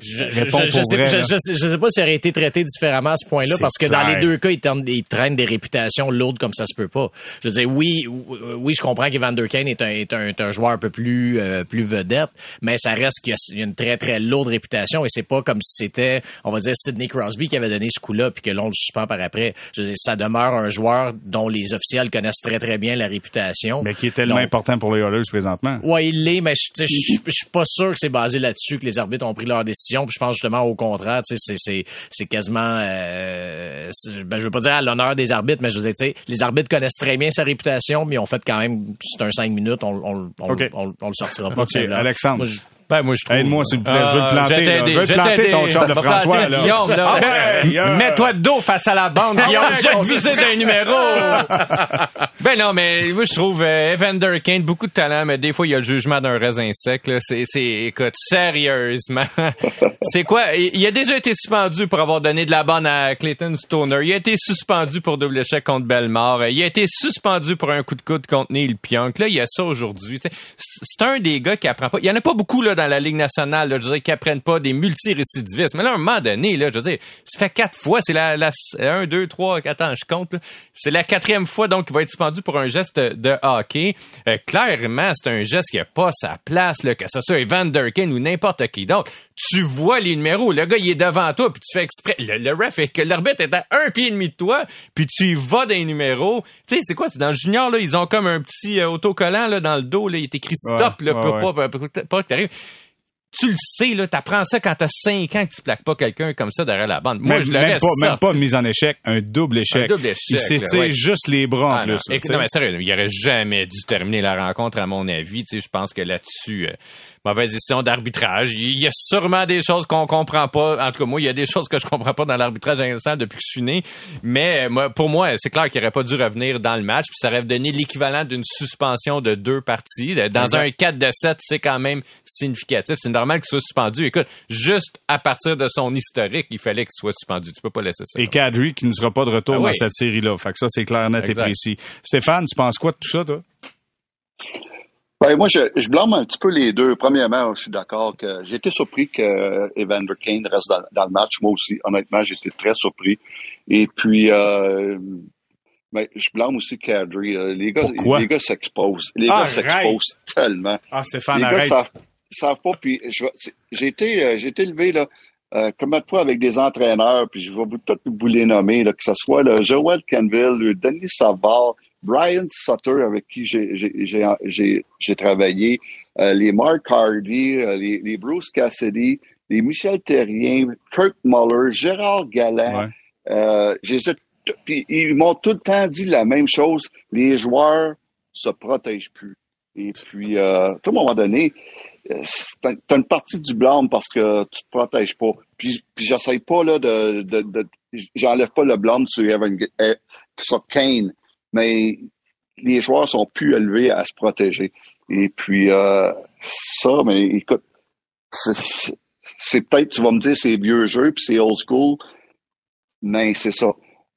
B: je, sais, sais, pas si ça aurait été traité différemment à ce point-là, parce que dans les deux cas, ils, traînent des réputations lourdes comme ça se peut pas. Je dire, oui, oui, je comprends qu'Evander Kane est un, est un, est un joueur un peu plus, euh, plus vedette, mais ça reste qu'il y a une très, très lourde réputation et c'est pas comme si c'était, on va dire, Sidney Crosby qui avait donné ce coup-là puis que l'on le suspend par après. Je dire, ça demeure un joueur dont les officiels connaissent très, très bien la réputation.
A: Mais qui est tellement important pour les Oilers présentement.
B: Oui, il l'est, mais je suis pas sûr que c'est basé là-dessus que les arbitres ont pris leur décision. Puis je pense justement au contraire, c'est quasiment, euh, ben, je veux pas dire à l'honneur des arbitres, mais je veux dire, les arbitres connaissent très bien sa réputation, mais ils ont fait quand même, c'est un cinq minutes, on, on, on, on, le sortira pas.
A: Alexandre.
C: Ben, moi, je trouve.
A: Aide-moi, s'il vous plaît. je veux le planter. Je veux planter ton chum de François, là.
C: Guillaume, là. Ben, mets-toi de dos face à la bande, Guillaume. Je disais d'un numéro. [LAUGHS] ben non, mais moi, je trouve euh, Evander Kane, beaucoup de talent, mais des fois, il y a le jugement d'un raisin sec, là. C'est, c'est, écoute, sérieusement. [LAUGHS] c'est quoi? Il a déjà été suspendu pour avoir donné de la bande à Clayton Stoner. Il a été suspendu pour double échec contre Belmore. Il a été suspendu pour un coup de coude contre Neil Pionk. Là, il y a ça aujourd'hui. C'est un des gars qui apprend pas. Il y en a pas beaucoup, là, dans la Ligue nationale, là, je veux dire, qui apprennent pas des multirécidivistes. Mais là, à un moment donné, là, je veux dire, ça fait quatre fois, c'est la, la, un, deux, trois, ans, je compte, c'est la quatrième fois, donc, qu'il va être suspendu pour un geste de hockey. Euh, clairement, c'est un geste qui a pas sa place, là, que ce soit Evander Kane ou n'importe qui Donc, Tu vois les numéros, le gars, il est devant toi, puis tu fais exprès. Le, ref, est que l'arbitre est à un pied et demi de toi, puis tu y vas des numéros. Tu sais, c'est quoi? C'est dans le junior, là, ils ont comme un petit euh, autocollant, là, dans le dos, là, il est écrit stop, là, pas, pas, pas, que t'arrives tu le sais, là, t'apprends ça quand t'as 5 ans que tu plaques pas quelqu'un comme ça derrière la bande. Moi, je le
A: même pas, même pas mise en échec, un double échec. Un double échec. Il s'étire juste les bras en ah, plus.
C: Non, mais sérieux, il aurait jamais dû terminer la rencontre, à mon avis. Tu sais, je pense que là-dessus, euh, mauvaise décision d'arbitrage. Il y a sûrement des choses qu'on comprend pas. En tout cas, moi, il y a des [LAUGHS] choses que je comprends pas dans l'arbitrage international depuis que je suis né. Mais moi, pour moi, c'est clair qu'il aurait pas dû revenir dans le match. Puis ça aurait donné l'équivalent d'une suspension de deux parties. Dans un 4 de 7, c'est quand même significatif. C'est normal qu'il soit suspendu. Écoute, juste à partir de son historique, il fallait qu'il soit suspendu. Tu peux pas laisser ça.
A: Et Kadri qui ne sera pas de retour ah dans cette série-là. Fait que ça, c'est clair, net et précis. Stéphane, tu penses quoi de tout ça, toi?
D: Ben, moi, je, je, blâme un petit peu les deux. Premièrement, je suis d'accord que j'ai été surpris que Evander Kane reste dans, le match. Moi aussi, honnêtement, j'étais très surpris. Et puis, euh, ben, je blâme aussi Kadri. Euh, les gars, les gars s'exposent. Les gars s'exposent tellement.
A: Ah, Stéphane, les arrête. gars
D: savent, savent pas. Puis, j'ai été, euh, j'ai été levé là. Euh, comme de fois avec des entraîneurs, puis je vais tout vous les nommer, là, que ce soit le Joel Canville, Denis Savard, Brian Sutter, avec qui j'ai travaillé, euh, les Mark Hardy, euh, les, les, Bruce Cassidy, les Michel Terrien, Kirk Muller, Gérard Galland. Euh, puis ils m'ont tout le temps dit la même chose. Les joueurs se protègent plus. Et puis, euh, à un moment donné, t'as une partie du blâme parce que tu te protèges pas. Puis, puis j'essaye pas là de, de, de j'enlève pas le blâme sur Evan, sur Kane mais les joueurs sont plus élevés à se protéger. Et puis euh, ça, mais écoute, c'est peut-être, tu vas me dire, c'est vieux jeu, puis c'est old school, mais c'est ça.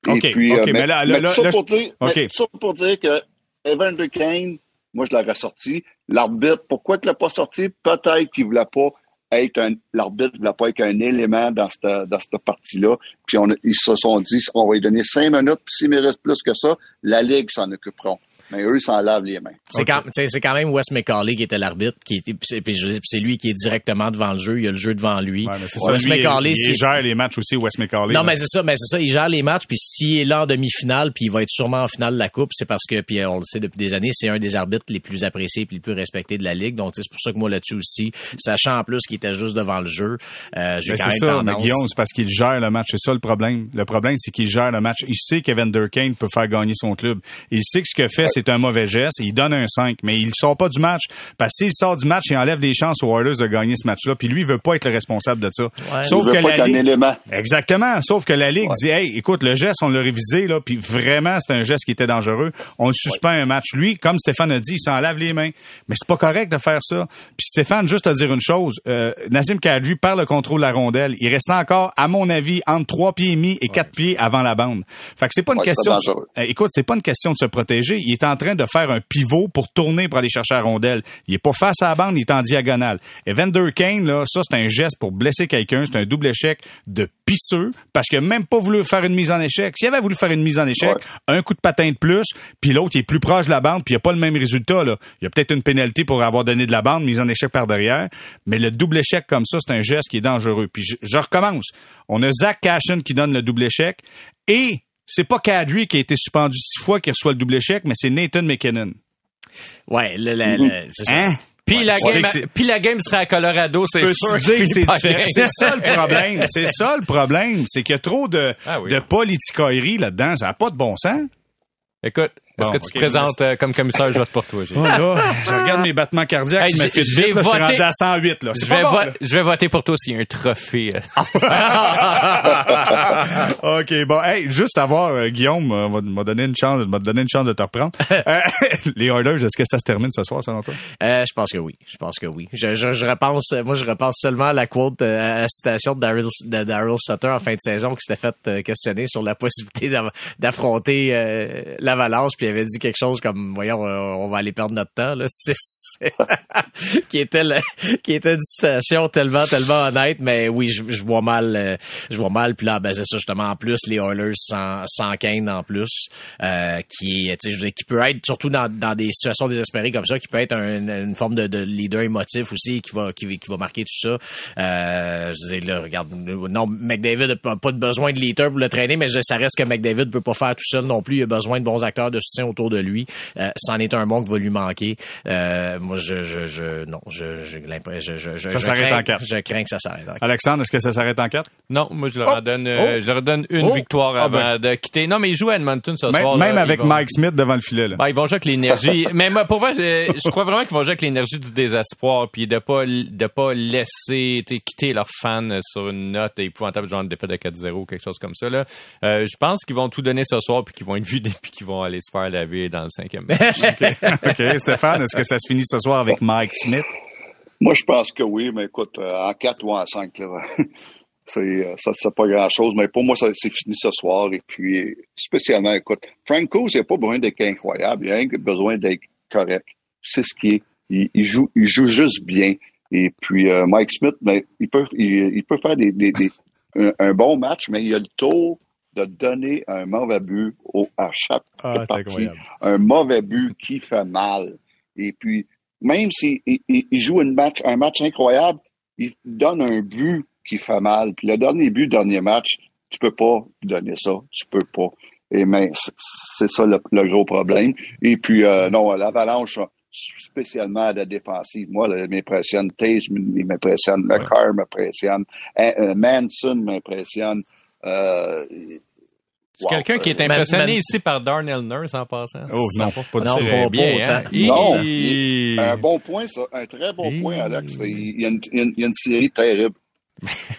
A: Et puis, euh, mais, là, là,
D: ça, pour dire, ça pour dire que Evander Kane, moi je l'aurais sorti. L'arbitre, pourquoi tu l'as pas sorti? Peut-être qu'il voulait pas être un, l'arbitre pas être un élément dans cette, dans cette partie-là. Puis ils se sont dit, on va lui donner cinq minutes, puis s'il mérite plus que ça, la Ligue s'en occupera mais eux s'en lavent les mains.
B: C'est quand, quand, même Wes McCauley qui était l'arbitre, qui était, c'est lui qui est directement devant le jeu, il y a le jeu devant lui.
A: Wes McCauley, il, gère les matchs aussi, Wes McCauley.
B: Non, mais c'est ça, mais c'est ça, il gère les matchs, puis s'il est là en demi-finale, puis il va être sûrement en finale de la coupe, c'est parce que, puis on le sait depuis des années, c'est un des arbitres les plus appréciés et les plus respectés de la ligue. Donc c'est pour ça que moi là-dessus aussi, sachant en plus qu'il était juste devant le jeu, euh, j'ai quand même ça, tendance...
A: Mais Guillaume, c'est parce qu'il gère le match, c'est ça le problème. Le problème, c'est qu'il gère le match. Il sait qu'Evan Durkane peut faire gagner son club. Il sait que ce qu'il fait, c'est un mauvais geste il donne un 5, mais il sort pas du match. Parce que s'il sort du match, il enlève des chances aux Oilers de gagner ce match-là. Puis lui, il veut pas être le responsable de ça.
D: Sauf que la Ligue...
A: Exactement. Sauf que la Ligue dit, hey, écoute, le geste, on l'a révisé, là, puis vraiment, c'est un geste qui était dangereux. On le suspend un match. Lui, comme Stéphane a dit, il s'en lave les mains. Mais c'est pas correct de faire ça. Puis Stéphane, juste à dire une chose, euh, Nassim Kadri perd le contrôle de la rondelle. Il reste encore, à mon avis, entre trois pieds et demi et quatre pieds avant la bande. Fait que c'est pas une question. De... écoute, c'est pas une question de se protéger. Il est est en train de faire un pivot pour tourner pour aller chercher la rondelle. Il est pas face à la bande, il est en diagonale. Evander Kane, là, ça, c'est un geste pour blesser quelqu'un. C'est un double échec de pisseux parce qu'il a même pas voulu faire une mise en échec. S'il avait voulu faire une mise en échec, un coup de patin de plus, puis l'autre, il est plus proche de la bande, puis il a pas le même résultat, là. Il y a peut-être une pénalité pour avoir donné de la bande, mise en échec par derrière. Mais le double échec comme ça, c'est un geste qui est dangereux. Puis je, je recommence. On a Zach Cashin qui donne le double échec et c'est pas Kadri qui a été suspendu six fois qui reçoit le double échec, mais c'est Nathan McKinnon.
B: Ouais, le, le, le- c'est ça.
A: Hein?
C: Puis la, game, puis la game sera à Colorado, c'est sûr.
A: c'est ça le problème. [LAUGHS] C'est ça le problème. C'est qu'il y a trop de,
C: Ah oui.
A: de politicoirie là-dedans. Ça n'a pas de bon sens.
C: Écoute, est-ce
A: Bon,
C: que tu te présentes euh, comme commissaire, je vote pour toi. Gilles?
A: Oh là, [LAUGHS] je regarde mes battements cardiaques,
C: Hey,
A: je me
C: j'ai-
A: fais
C: j'ai
A: vite, là, je suis
C: voté-
A: rendu à 108, là. C'est
C: Je vais,
A: bon,
C: vo-
A: là.
C: je vais voter pour toi s'il y a un trophée. euh. [LAUGHS]
A: OK, bon, hey, juste savoir, euh, Guillaume euh, m'a donné une chance, m'a donné une chance de te reprendre. [LAUGHS] Euh, les Oilers, est-ce que ça se termine ce soir, selon toi?
B: Euh, je pense que oui. Je pense que oui. Je, je, je repense, moi, je repense seulement à la quote, à la citation de Daryl, de Daryl Sutter en fin de saison qui s'était fait questionner sur la possibilité d'av- d'affronter euh, l'Avalanche, il avait dit quelque chose comme, voyons, euh, on va aller perdre notre temps, là. [LAUGHS] Qui était qui était une citation tellement, tellement honnête, mais oui, je, vois mal, euh, je vois mal, puis là, ben, c'est ça, justement, en plus, les Oilers sans, sans Kane en plus, euh, qui, est, qui peut être, surtout dans, dans des situations désespérées comme ça, qui peut être un- une forme de, de leader émotif aussi, qui va, qui, qui va marquer tout ça. Je disais, là, regarde, non, McDavid n'a pas, pas de besoin de leader pour le traîner, mais ça reste que McDavid peut pas faire tout seul non plus. Il a besoin de bons acteurs de autour de lui. Euh, c'en est un bon qui va lui manquer. Euh, moi, je, je, je, non, je, j'ai l'impression, je, je, je,
A: Ça
B: je
A: s'arrête
B: crains-
A: en quatre.
B: Je crains que ça s'arrête en quatre.
A: Alexandre, est-ce que ça s'arrête en 4?
C: Non, moi je leur en donne, euh,
B: Oh.
C: je leur donne une
B: Oh.
C: victoire
A: Ah,
C: avant de quitter. Non, mais ils jouent à Edmonton ce
A: Même,
C: soir.
A: même
C: là.
A: avec
C: vont-
A: Mike Smith devant le filet, là.
C: Ben, ils vont jouer avec l'énergie. [LAUGHS] mais moi, pour vrai, je, je crois vraiment qu'ils vont jouer avec l'énergie du désespoir, puis de pas de pas laisser tu sais, quitter leurs fans sur une note épouvantable, genre une défaite de 4-0, quelque chose comme ça. Là. Euh, je pense qu'ils vont tout donner ce soir, puis qu'ils vont être [LAUGHS] vidés, puis qu'ils vont aller se faire laver dans le cinquième [LAUGHS] match.
A: OK, Stéphane, est-ce que ça se finit ce soir avec Mike Smith?
D: Moi, je pense que oui, mais écoute, euh, en 4 ou en 5, là, [LAUGHS] c'est, euh, ça, c'est pas grand-chose. Mais pour moi, ça, c'est fini ce soir. Et puis, spécialement, écoute, Franco, il n'a pas besoin d'être incroyable. Il a besoin d'être correct. C'est ce qui est. Il, il joue, il joue juste bien. Et puis, euh, Mike Smith, ben, il peut, il, il peut faire des, des, des- un, un bon match, mais il a le tour de donner un mauvais but au, à chaque
A: Ah,
D: partie. Un mauvais but qui fait mal. Et puis, même s'il il, il- il joue une match, un match incroyable, il donne un but qui fait mal. Puis le dernier but, dernier match, tu peux pas donner ça. Tu peux pas. Et mais c'est- c'est ça le, le gros problème. Et puis, euh, non, l'avalanche, spécialement à la défensive, moi, là, m'impressionne. Tage m'impressionne. McCarr m'impressionne. Euh, euh, Manson m'impressionne. Euh,
C: C'est quelqu'un qui est
B: Man-
C: impressionné
B: man-
C: ici par Darnell Nurse en passant.
A: Oh, non, pas du
B: Non, pas-
C: très
B: pas
C: bien. hein?
D: Non. Un bon point, ça. Un très bon
C: Et-
D: point, Alex. Y a une- il y a une série terrible.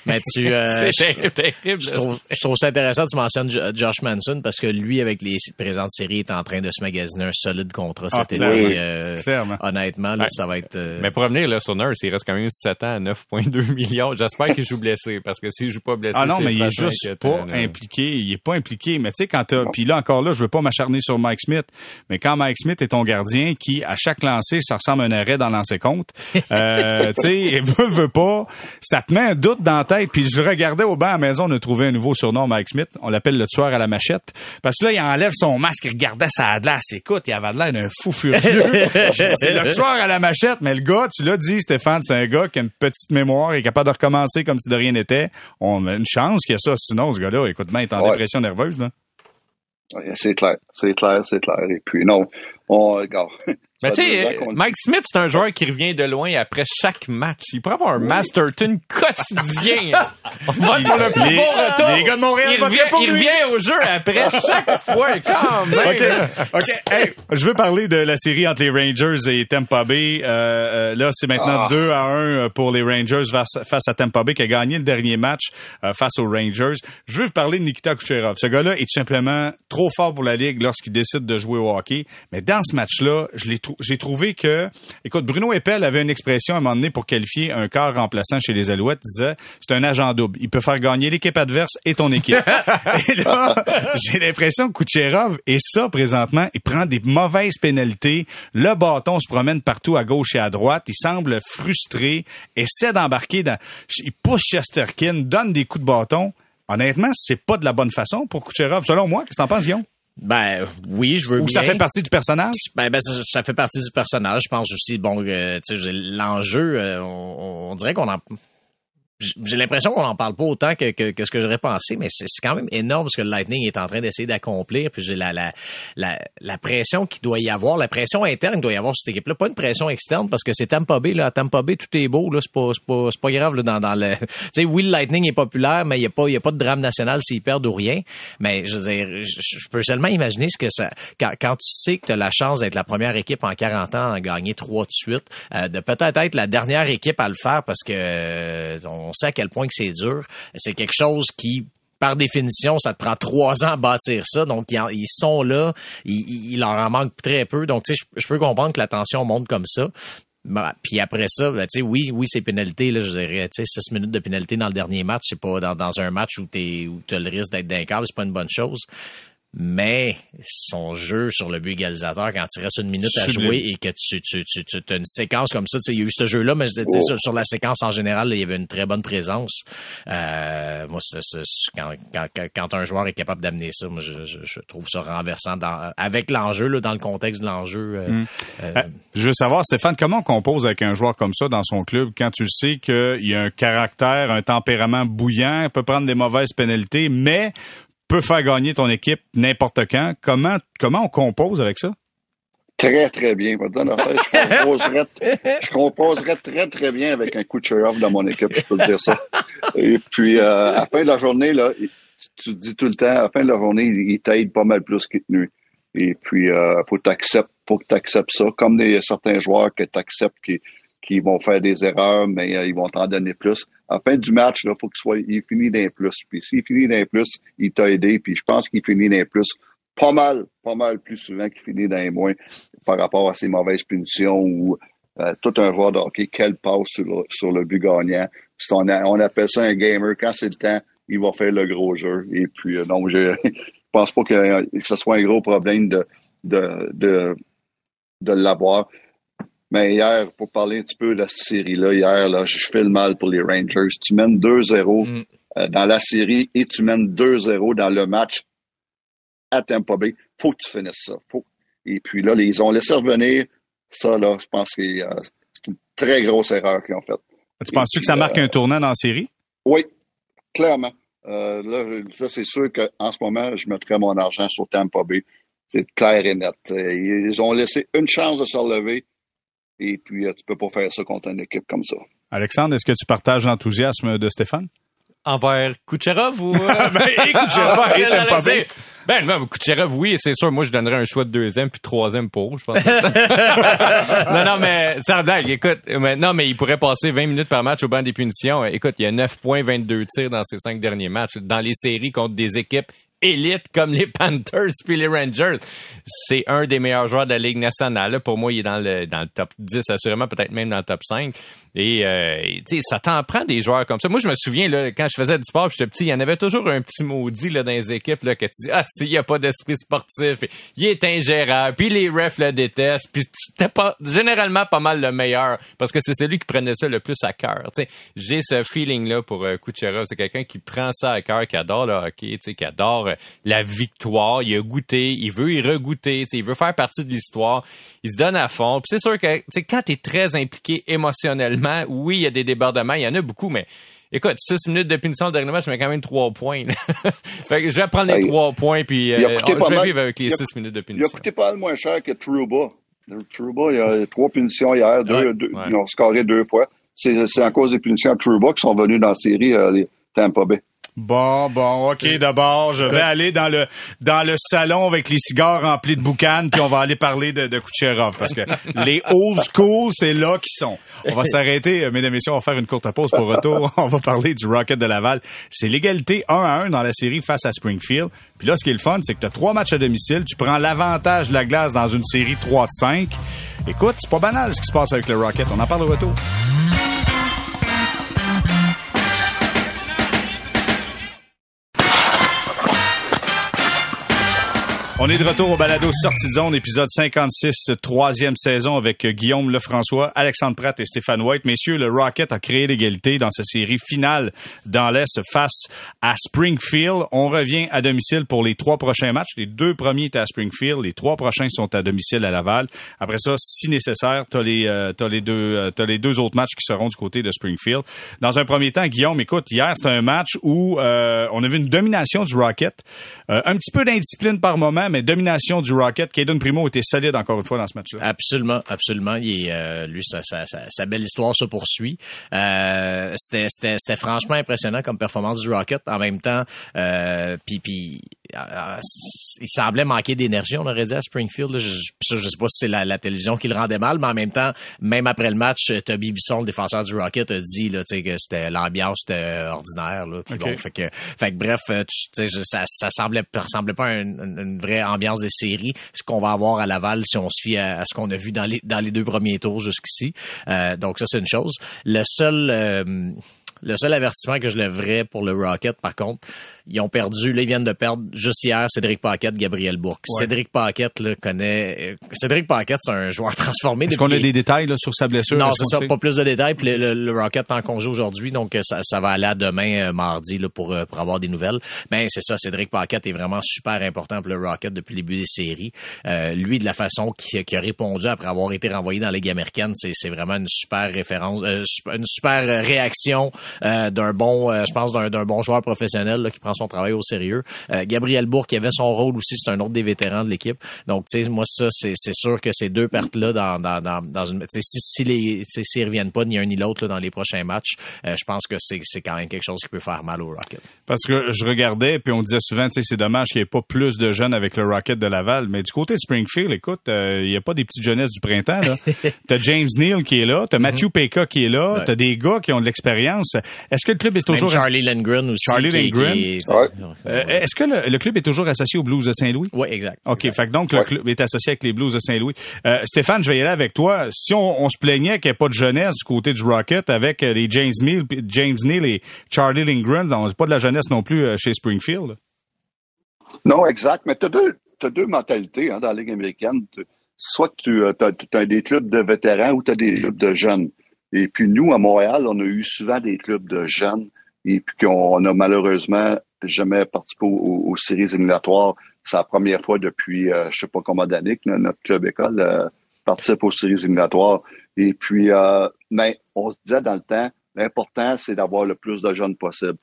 B: Mais tu, [LAUGHS] euh,
C: C'est terrible, terrible.
B: Je trouve, je trouve ça intéressant que tu mentionnes Jo- Josh Manson parce que lui, avec les présentes séries, est en train de se magasiner un solide contrat
A: Ah,
B: cet été. Euh,
A: Clairement.
B: honnêtement, là,
C: Ouais.
B: ça va être... euh,
C: Mais pour revenir là, sur Nurse, il reste quand même 7 ans à 9,2 [LAUGHS] millions. J'espère qu'il joue blessé, parce que s'il joue pas blessé,
A: Ah non, mais il est juste pas impliqué. Il est pas impliqué. Mais tu sais, quand t'as, puis là encore là, je veux pas m'acharner sur Mike Smith, mais quand Mike Smith est ton gardien, qui à chaque lancer, ça ressemble à un arrêt dans lancer compte. Euh, [LAUGHS] tu sais, veut, veut pas, ça te met un doute dans la tête. Puis je regardais au banc à la maison, on a trouvé un nouveau surnom Mike Smith. On l'appelle le tueur à la machette, parce que là, il enlève son masque, il regardait sa glace. Écoute, il avait l'air d'un fou furieux. [LAUGHS] C'est le tueur à la machette, mais le gars, tu l'as dit, Stéphane, c'est un gars qui a une petite mémoire, il est capable de recommencer comme si de rien n'était. On a une chance qu'il y a ça. Sinon, ce gars-là, écoute, ben, il est en
D: Ouais.
A: dépression nerveuse, là.
D: C'est clair, c'est clair, c'est clair. Et puis, non, on regarde.
C: Mais
D: Ça
C: tu sais,
D: qu'on-
C: Mike Smith, c'est un joueur qui revient de loin après chaque match. Il pourrait avoir un Masterton quotidien. [LAUGHS] On pour le plus
A: Les-
C: beau retour.
A: les gars de Montréal
C: il revient,
A: pour
C: il
A: lui.
C: revient au jeu après [LAUGHS] chaque fois, quand même.
A: OK. OK. Hey, je veux parler de la série entre les Rangers et Tampa Bay. Euh, euh, là, c'est maintenant
C: Ah.
A: 2 à 1 pour les Rangers face, à Tampa Bay qui a gagné le dernier match euh, face aux Rangers. Je veux vous parler de Nikita Kucherov. Ce gars-là est tout simplement trop fort pour la Ligue lorsqu'il décide de jouer au hockey. Mais dans ce match-là, je l'ai trou- j'ai trouvé que, écoute, Bruno Eppel avait une expression à un moment donné pour qualifier un corps remplaçant chez les Alouettes, il disait, c'est un agent double. Il peut faire gagner l'équipe adverse et ton équipe. [LAUGHS] et là, j'ai l'impression que Kucherov est ça présentement. Il prend des mauvaises pénalités. Le bâton se promène partout à gauche et à droite. Il semble frustré, essaie d'embarquer dans, il pousse Chesterkin, donne des coups de bâton. Honnêtement, c'est pas de la bonne façon pour Kucherov. Selon moi, qu'est-ce que t'en penses, Guillaume?
B: Ben oui, je veux
A: Ou
B: bien.
A: ça fait partie du personnage?
B: Ben, ben ça, ça fait partie du personnage. Je pense aussi, bon, euh, tu sais, l'enjeu, euh, on, on dirait qu'on en j'ai l'impression qu'on n'en parle pas autant que, que, que ce que j'aurais pensé, mais c'est quand même énorme ce que le Lightning est en train d'essayer d'accomplir. Puis j'ai la, la, la, la, pression qu'il doit y avoir, la pression interne qu'il doit y avoir sur cette équipe-là, pas une pression externe parce que c'est Tampa Bay. Là. Tampa Bay, tout est beau. Là, c'est pas, pas, pas grave là, dans, dans le. [LAUGHS] Tu sais, oui, le Lightning est populaire, mais il y a pas, y a pas de drame national s'ils perdent ou rien. Mais je veux dire, je, peux seulement imaginer ce que ça. Quand, quand tu sais que tu as la chance d'être la première équipe en 40 ans à gagner trois de suite, euh, de peut-être être la dernière équipe à le faire parce que euh, sait à quel point que c'est dur. C'est quelque chose qui par définition, ça te prend trois ans à bâtir ça. Donc, ils, sont là. Il, leur en manque très peu. Donc, tu sais, je, peux comprendre que la tension monte comme ça. Bah, puis après ça, ben, tu sais, oui, oui, c'est pénalité. Là, je dirais, tu sais, six minutes de pénalité dans le dernier match, c'est pas dans, dans un match où tu as le risque d'être d'un câble, c'est pas une bonne chose mais son jeu sur le but égalisateur, quand il reste une minute à jouer et que tu, tu, tu, tu as une séquence comme ça, il y a eu ce jeu-là, mais oh. sur, sur, la séquence en général, il y avait une très bonne présence. Euh, moi, quand, quand, quand, un joueur est capable d'amener ça, moi, je, je, trouve ça renversant dans, avec l'enjeu, là, dans le contexte de l'enjeu. Euh,
A: hum. euh, euh, je veux savoir, Stéphane, comment on compose avec un joueur comme ça dans son club quand tu sais qu'il y a un caractère, un tempérament bouillant, peut prendre des mauvaises pénalités, mais peut faire gagner ton équipe n'importe quand. Comment, comment on compose avec ça?
D: Très, très bien. Je composerais, je très, très bien avec un coup de off dans mon équipe, je peux te dire ça. Et puis, euh, à la fin de la journée, là, tu te dis tout le temps, à la fin de la journée, il t'aide pas mal plus qu'il te nuit. Et puis, euh, faut, faut que tu acceptes ça, comme des, certains joueurs que tu acceptes qui, qui vont faire des erreurs, mais euh, ils vont t'en donner plus. À la fin du match, il faut qu'il soit, il finit d'un plus. Puis s'il finit d'un plus, il t'a aidé. Puis je pense qu'il finit d'un plus pas mal, pas mal plus souvent qu'il finit d'un moins par rapport à ses mauvaises punitions ou euh, tout un joueur de hockey, quelle passe sur le, sur le but gagnant. On, on, appelle ça un gamer. Quand c'est le temps, il va faire le gros jeu. Et puis, euh, non, [LAUGHS] je pense pas que, que, ce soit un gros problème de, de, de, de l'avoir. Mais hier, pour parler un petit peu de la série-là, hier, là, je fais le mal pour les Rangers. Tu mènes 2-0 mm. euh, dans la série et tu mènes 2-0 dans le match à Tampa Bay. Faut que tu finisses ça. Faut. Et puis là, ils ont laissé revenir. Ça, là, je pense que euh, c'est une très grosse erreur qu'ils ont faite.
A: Tu penses-tu que ça marque un tournant dans la série?
D: Oui, clairement. Euh, là, c'est sûr qu'en ce moment, je mettrais mon argent sur Tampa Bay. C'est clair et net. Ils ont laissé une chance de se relever et puis, euh, tu peux pas faire ça contre une équipe comme ça.
A: Alexandre, est-ce que tu partages l'enthousiasme de Stéphane?
C: Envers Kucherov ou... [LAUGHS]
A: ben, et Kucherov, et pas bien.
C: Ben, ben, Kucherov, oui, c'est sûr. Moi, je donnerais un choix de deuxième puis troisième pour, je pense. [LAUGHS] non, non, mais, ça blague, écoute. Mais, non, mais il pourrait passer 20 minutes par match au banc des punitions. Écoute, il y a 9 points, 22 tirs dans ses cinq derniers matchs. Dans les séries contre des équipes élite comme les Panthers puis les Rangers. C'est un des meilleurs joueurs de la Ligue nationale. Pour moi, il est dans le, dans le top 10, assurément, peut-être même dans le top 5. Et euh, tu sais, ça t'en prend des joueurs comme ça. Moi, je me souviens là, quand je faisais du sport, j'étais petit, il y en avait toujours un petit maudit là dans les équipes là que tu dis ah s'il y a pas d'esprit sportif, il est ingérable, puis les refs le détestent, puis c'était pas généralement pas mal le meilleur parce que c'est celui qui prenait ça le plus à cœur. J'ai ce feeling là pour euh, Kucherov, c'est quelqu'un qui prend ça à cœur, qui adore le hockey, qui adore euh, la victoire, il a goûté, il veut y regoûter, tu il veut faire partie de l'histoire, il se donne à fond. Puis c'est sûr que tu quand t'es très impliqué émotionnellement oui, il y a des débordements, il y en a beaucoup, mais écoute, six minutes de punition le dernier match, je mets quand même trois points. [LAUGHS] fait que je vais prendre les trois points, puis euh, je vais vivre avec les six minutes de punition.
D: Il a coûté pas mal moins cher que Trouba. Trouba, il y a trois punitions hier, deux, ils ont scoré deux fois. C'est à cause des punitions à Trouba qui sont venus dans la série euh, les Tampa Bay.
A: Bon, bon, ok, d'abord, je vais aller dans le dans le salon avec les cigares remplis de boucanes, puis on va aller parler de, de Kucherov, parce que [LAUGHS] les old school, c'est là qu'ils sont. On va s'arrêter, euh, mesdames et messieurs, on va faire une courte pause pour retour. [LAUGHS] On va parler du Rocket de Laval. C'est l'égalité 1 à 1 dans la série face à Springfield. Puis là, ce qui est le fun, c'est que tu as trois matchs à domicile, tu prends l'avantage de la glace dans une série 3 de 5. Écoute, c'est pas banal ce qui se passe avec le Rocket. On en parle au retour. On est de retour au balado Sortie de zone, épisode 56, troisième saison avec Guillaume Lefrançois, Alexandre Pratt et Stéphane White. Messieurs, le Rocket a créé l'égalité dans sa série finale dans l'Est face à Springfield. On revient à domicile pour les trois prochains matchs. Les deux premiers étaient à Springfield, les trois prochains sont à domicile à Laval. Après ça, si nécessaire, t'as les, euh, t'as les deux, euh, les deux autres matchs qui seront du côté de Springfield. Dans un premier temps, Guillaume, écoute, hier, c'était un match où euh, on a une domination du Rocket, euh, un petit peu d'indiscipline par moment, mais domination du Rocket. Caden Primo était solide encore une fois dans ce match-là.
B: Absolument, absolument. Il euh, lui, sa, belle histoire se poursuit. Euh, c'était, franchement impressionnant comme performance du Rocket. En même temps, euh, puis, il semblait manquer d'énergie, on aurait dit à Springfield. Je, je, sais pas si c'est la, la, télévision qui le rendait mal, mais en même temps, même après le match, Toby Bisson, le défenseur du Rocket, a dit là, que c'était l'ambiance était ordinaire. Là, puis okay. bon, fait que, fait que bref, tu ça, ça semblait, ça semblait pas une, une vraie ambiance des séries, ce qu'on va avoir à Laval si on se fie à, à ce qu'on a vu dans les dans les deux premiers tours jusqu'ici. Euh, donc ça c'est une chose. Le seul euh, le seul avertissement que je lèverais pour le Rocket, par contre, ils ont perdu, là, ils viennent de perdre juste hier Cédric Paquette, Gabriel Bourque. Ouais. Cédric Paquette, là, connaît, euh, Cédric Paquette, c'est un joueur [LAUGHS] transformé.
A: Est-ce qu'on a des détails, là, sur sa blessure?
B: Non, c'est ça, pas plus de détails. Puis le, le, le Rocket est en congé aujourd'hui, donc euh, ça, ça va aller à demain, euh, mardi, là, pour, pour avoir des nouvelles. Mais c'est ça, Cédric Paquette est vraiment super important pour le Rocket depuis le début des séries. Euh, lui, de la façon qu'il qui a répondu après avoir été renvoyé dans la Ligue américaine, c'est vraiment une super référence, euh, une super réaction euh, d'un bon, je pense, d'un bon joueur professionnel là, qui prend son travail au sérieux. Euh, Gabriel Bourque qui avait son rôle aussi, c'est un autre des vétérans de l'équipe. Donc, tu sais, moi, ça, c'est sûr que ces deux pertes-là dans, dans, dans, dans une... Si, si les s'ils reviennent pas ni un ni l'autre dans les prochains matchs, euh, je pense que c'est quand même quelque chose qui peut faire mal au Rocket.
A: Parce que je regardais, puis on disait souvent, tu sais, c'est dommage qu'il n'y ait pas plus de jeunes avec le Rocket de Laval. Mais du côté de Springfield, écoute, il euh, n'y a pas des petites jeunesses du printemps. là. [LAUGHS] t'as James Neal qui est là, t'as Matthew Pekka qui est là, ouais. t'as des gars qui ont de l'expérience. Est-ce que le club est toujours...
B: Même Charlie Lindgren aussi.
A: Charlie
B: qui,
A: Lindgren.
B: Qui,
D: ouais.
A: Euh, Est-ce que le, le, club est toujours associé aux Blues de Saint-Louis?
B: Oui, exact.
A: OK,
B: exact.
A: fait que donc le
D: ouais.
A: club est associé avec les Blues de Saint-Louis. Euh, Stéphane, je vais y aller avec toi. Si on, on se plaignait qu'il n'y ait pas de jeunesse du côté du Rocket avec euh, les James Neal, James Neal et Charlie Lindgren, on n'a pas de la jeunesse non plus chez Springfield.
D: Non, exact. Mais tu as deux, as deux mentalités hein, dans la Ligue américaine. Soit tu as, as, des clubs de vétérans ou tu as des clubs de jeunes. Et puis nous, à Montréal, on a eu souvent des clubs de jeunes et puis qu'on a malheureusement jamais participé aux, séries éliminatoires. C'est la première fois depuis euh, je sais pas combien d'années que notre club école euh, participe aux séries éliminatoires. Et puis, euh, mais on se disait dans le temps, l'important c'est d'avoir le plus de jeunes possible.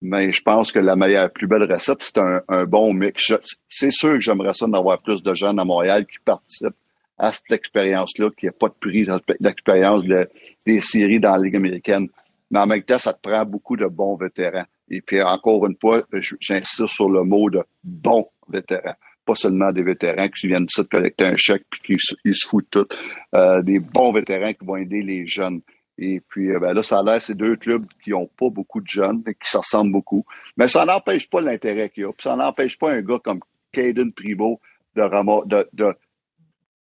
D: Mais je pense que la meilleure, plus belle recette, c'est un, bon mix. C'est sûr que j'aimerais ça d'avoir plus de jeunes à Montréal qui participent à cette expérience-là, qui n'a pas de prix d'expérience de, des séries dans la Ligue américaine. Mais en même temps, ça te prend beaucoup de bons vétérans. Et puis, encore une fois, j'insiste sur le mot de bons vétérans. Pas seulement des vétérans qui viennent de collecter un chèque puis qui se foutent tout. Euh, des bons vétérans qui vont aider les jeunes. Et puis, ben là, ça a l'air, c'est deux clubs qui ont pas beaucoup de jeunes, mais qui se ressemblent beaucoup. Mais ça n'empêche pas l'intérêt qu'il y a. Puis ça n'empêche pas un gars comme Caden Primo de, de, de,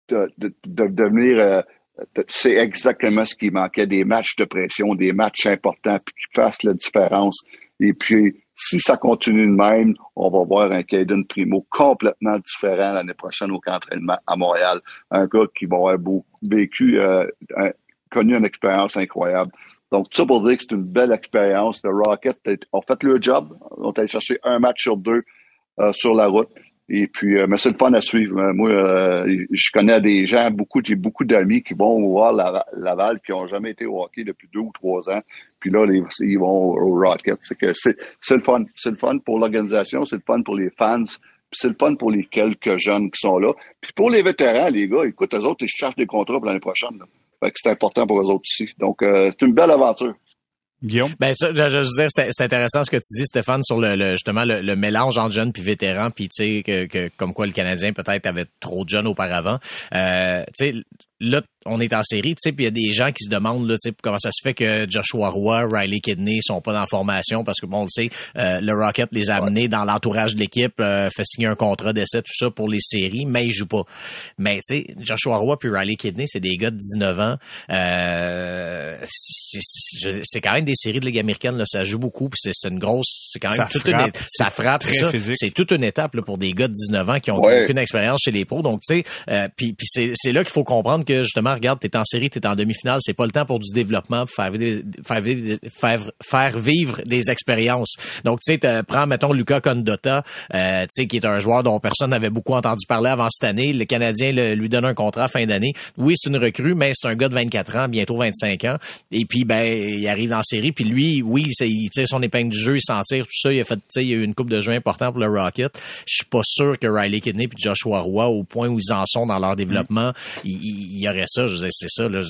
D: de, de, de devenir... Euh, c'est exactement ce qui manquait, des matchs de pression, des matchs importants, puis qui fassent la différence. Et puis, si ça continue de même, on va voir un Caden Primo complètement différent l'année prochaine au camp d'entraînement à Montréal. Un gars qui va avoir beau, vécu, euh, connu une expérience incroyable. Donc, ça pour dire que c'est une belle expérience. Le Rocket ont fait le job. On a cherché un match sur deux euh, sur la route. Et puis, euh, mais c'est le fun à suivre. Moi, euh, je connais des gens, beaucoup, j'ai beaucoup d'amis qui vont voir la, Laval, qui n'ont jamais été au hockey depuis deux ou trois ans. Puis là, ils vont au Rocket. C'est que c'est, le fun. C'est le fun pour l'organisation, c'est le fun pour les fans, puis c'est le fun pour les quelques jeunes qui sont là. Puis pour les vétérans, les gars, écoute, eux autres, ils cherchent des contrats pour l'année prochaine. Là. Fait que c'est important pour eux autres aussi. Donc, euh, c'est une belle aventure.
A: Guillaume?
B: Ben ça, je, veux dire, c'est intéressant ce que tu dis, Stéphane, sur le, le justement le, le, mélange entre jeunes puis vétérans, puis tu sais que, que, comme quoi le Canadien peut-être avait trop de jeunes auparavant. Euh, tu sais, là, on est en série, tu sais, puis il y a des gens qui se demandent, là, tu sais, comment ça se fait que Joshua Roy, Riley Kidney sont pas dans la formation parce que bon, on le sait, euh, le Rocket les a amenés dans l'entourage de l'équipe, euh, fait signer un contrat d'essai, tout ça pour les séries, mais ils jouent pas. Mais tu sais, Joshua Roy puis Riley Kidney, c'est des gars de 19 ans. Euh, c'est quand même des séries de Ligue américaine, là, ça joue beaucoup, puis c'est une grosse, c'est quand même
A: ça
B: toute
A: frappe,
B: une, ça frappe, c'est toute une étape là, pour des gars de 19 ans qui ont
D: Ouais.
B: aucune expérience chez les pros. Donc tu sais, euh, puis puis c'est c'est là qu'il faut comprendre que justement, regarde, t'es en série, t'es en demi-finale, c'est pas le temps pour du développement, pour faire vivre, faire vivre, faire, faire vivre des expériences. Donc, tu sais, prends, mettons, Luca Condotta, euh, tu sais, qui est un joueur dont personne n'avait beaucoup entendu parler avant cette année. Le Canadien le- lui donne un contrat fin d'année. Oui, c'est une recrue, mais c'est un gars de 24 ans, bientôt 25 ans. Et puis, ben, il arrive dans la série, puis lui, oui, il tire son épingle du jeu, il s'en tire, tout ça. Il a fait, tu sais, il y a eu une coupe de jeu importante pour le Rocket. Je suis pas sûr que Riley Kidney puis Joshua Roy, au point où ils en sont dans leur développement, il, il- il y aurait ça. Je c'est ça, là,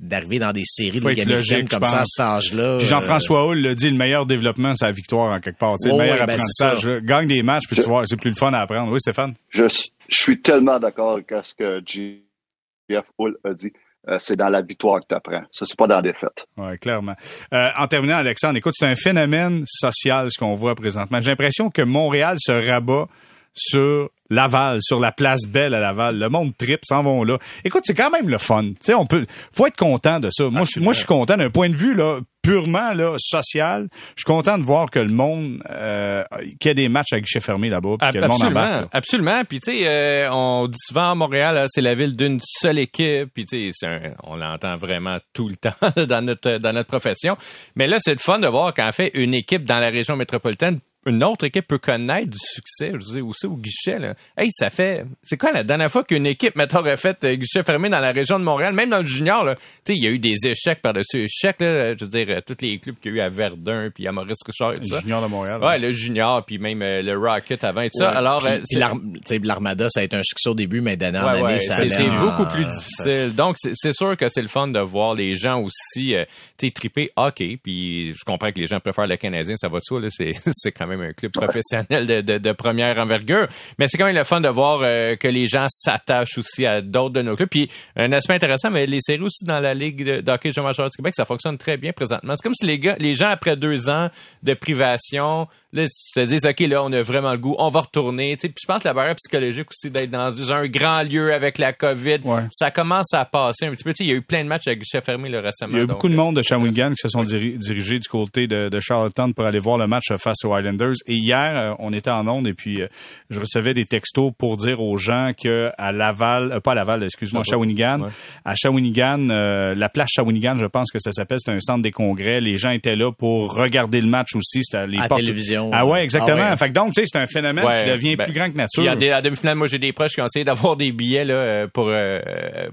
B: d'arriver dans des séries
A: Faut
B: de
A: logique,
B: comme ça à cet âge-là.
A: Puis
B: euh,
A: Jean-François Hull l'a dit, le meilleur développement, c'est la victoire en quelque part. Le meilleur
B: ouais, ben,
A: apprentissage. Gagne des matchs, puis tu vois, c'est plus le fun à apprendre. Oui, Stéphane?
D: Je, je suis tellement d'accord avec ce que Jeff Hull a dit. Euh, c'est dans la victoire que tu apprends. Ça, c'est pas dans la défaite.
A: Oui, clairement. Euh, en terminant, Alexandre, écoute, c'est un phénomène social ce qu'on voit présentement. J'ai l'impression que Montréal se rabat sur Laval, sur la place Belle à Laval. Le monde trip, s'en vont là. Écoute, c'est quand même le fun. Tu sais, on peut, faut être content de ça. Moi, je, moi, je suis content d'un point de vue là purement là social. Je suis content de voir que le monde, euh, qu'il y a des matchs à guichet fermé là-bas, puis que le monde
C: Absolument,
A: embarque. là.
C: absolument. Puis tu sais, euh, on dit souvent à Montréal, là, c'est la ville d'une seule équipe. Puis tu sais, on l'entend vraiment tout le [LAUGHS] temps dans notre dans notre profession. Mais là, c'est le fun de voir qu'en fait une équipe dans la région métropolitaine une autre équipe peut connaître du succès, je veux dire, aussi au guichet. Là. Hey, ça fait... C'est quoi la dernière fois qu'une équipe, mettons, aurait fait euh, guichet fermé dans la région de Montréal, même dans le junior, là, tu sais, il y a eu des échecs par-dessus échecs, là, je veux dire, euh, tous les clubs qu'il y a eu à Verdun, puis à Maurice Richard et tout ça.
A: Junior de Montréal.
C: Ouais, le junior, puis même euh, le Rocket avant et tout ça. Alors,
B: puis-
C: euh, c'est-
B: l'Ar- tu sais, l'Armada, ça a été un succès au début, mais d'année en année,
C: ouais,
B: ça
C: c'est
B: allait
C: c'est
B: en-
C: beaucoup plus difficile. Donc, c'est c'est sûr que c'est le fun de voir les gens aussi, euh, tu sais, triper hockey. Puis, je comprends que les gens préfèrent le Canadien, ça va de soi, là. C'est [LAUGHS] c'est quand même un club professionnel de, première envergure. Mais c'est quand même le fun de voir euh, que les gens s'attachent aussi à d'autres de nos clubs. Puis, un aspect intéressant, mais les séries aussi dans la Ligue de, de hockey junior majeur du Québec, ça fonctionne très bien présentement. C'est comme si les gens, après deux ans de privation, là, se disent, OK, là, on a vraiment le goût, on va retourner. Tu sais, Puis je pense que la barrière psychologique aussi d'être dans un grand lieu avec la COVID,
A: Ouais.
C: ça commence à passer un petit peu. Tu sais, il y a eu plein de matchs avec guichet fermé le récemment.
A: Il y a eu
C: donc,
A: beaucoup de
C: euh,
A: monde de Shawinigan qui se sont diri- dirigés du côté de, de Charlottetown pour aller voir le match face aux Islanders. Et hier, euh, on était en onde et puis euh, je recevais des textos pour dire aux gens que à Laval, euh, pas à Laval, excuse-moi, Shawinigan,
C: Ouais.
A: à Shawinigan, euh, la place Shawinigan, je pense que ça s'appelle, c'est un centre des congrès. Les gens étaient là pour regarder le match aussi. C'était à
B: télévision.
A: Ah ouais, exactement.
B: Ah ouais.
A: Fait que donc, tu sais, c'est un phénomène
C: Ouais,
A: qui devient
C: ben,
A: plus grand que nature.
C: en, dé- en demi-finale, moi, j'ai des proches qui ont essayé d'avoir des billets là, euh, pour, euh,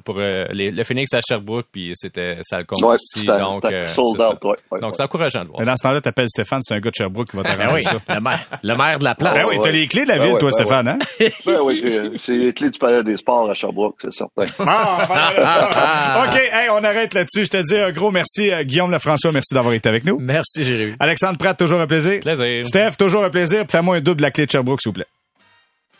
C: pour euh, les- le Phoenix à Sherbrooke, puis c'était ça le compte
D: Ouais,
C: aussi.
D: c'était
C: Donc, euh,
D: sold out. Ouais, ouais,
C: donc c'est encourageant de voir
A: Mais dans ce temps-là, t'appelles Stéphane, c'est un gars de Sherbrooke qui va
B: Ben
A: t'arranger
B: oui,
A: ça.
B: le maire, le maire de la place.
A: Ben oui, t'as les clés de la
D: Ben
A: ville, toi,
D: ben
A: Stéphane, hein? [LAUGHS]
D: Ben oui, c'est les clés du palais des sports à Sherbrooke, c'est certain.
A: Ah. [LAUGHS] OK, hey, on arrête là-dessus. Je te dis un gros merci. Guillaume Lefrançois, merci d'avoir été avec nous.
B: Merci, Jérémy.
A: Alexandre Pratt, toujours un plaisir.
C: Plaisir.
A: Steph, toujours un plaisir. Fais-moi un double de la clé de Sherbrooke, s'il vous plaît.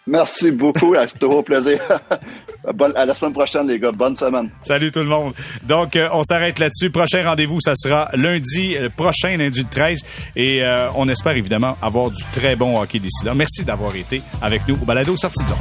D: Merci beaucoup, c'est toujours plaisir. [LAUGHS] Bonne- à la semaine prochaine, les gars. Bonne semaine.
A: Salut tout le monde. Donc, euh, on s'arrête là-dessus. Prochain rendez-vous, ça sera lundi euh, prochain, lundi de 13. Et euh, on espère évidemment avoir du très bon hockey d'ici là. Merci d'avoir été avec nous au balado Sortie de zone.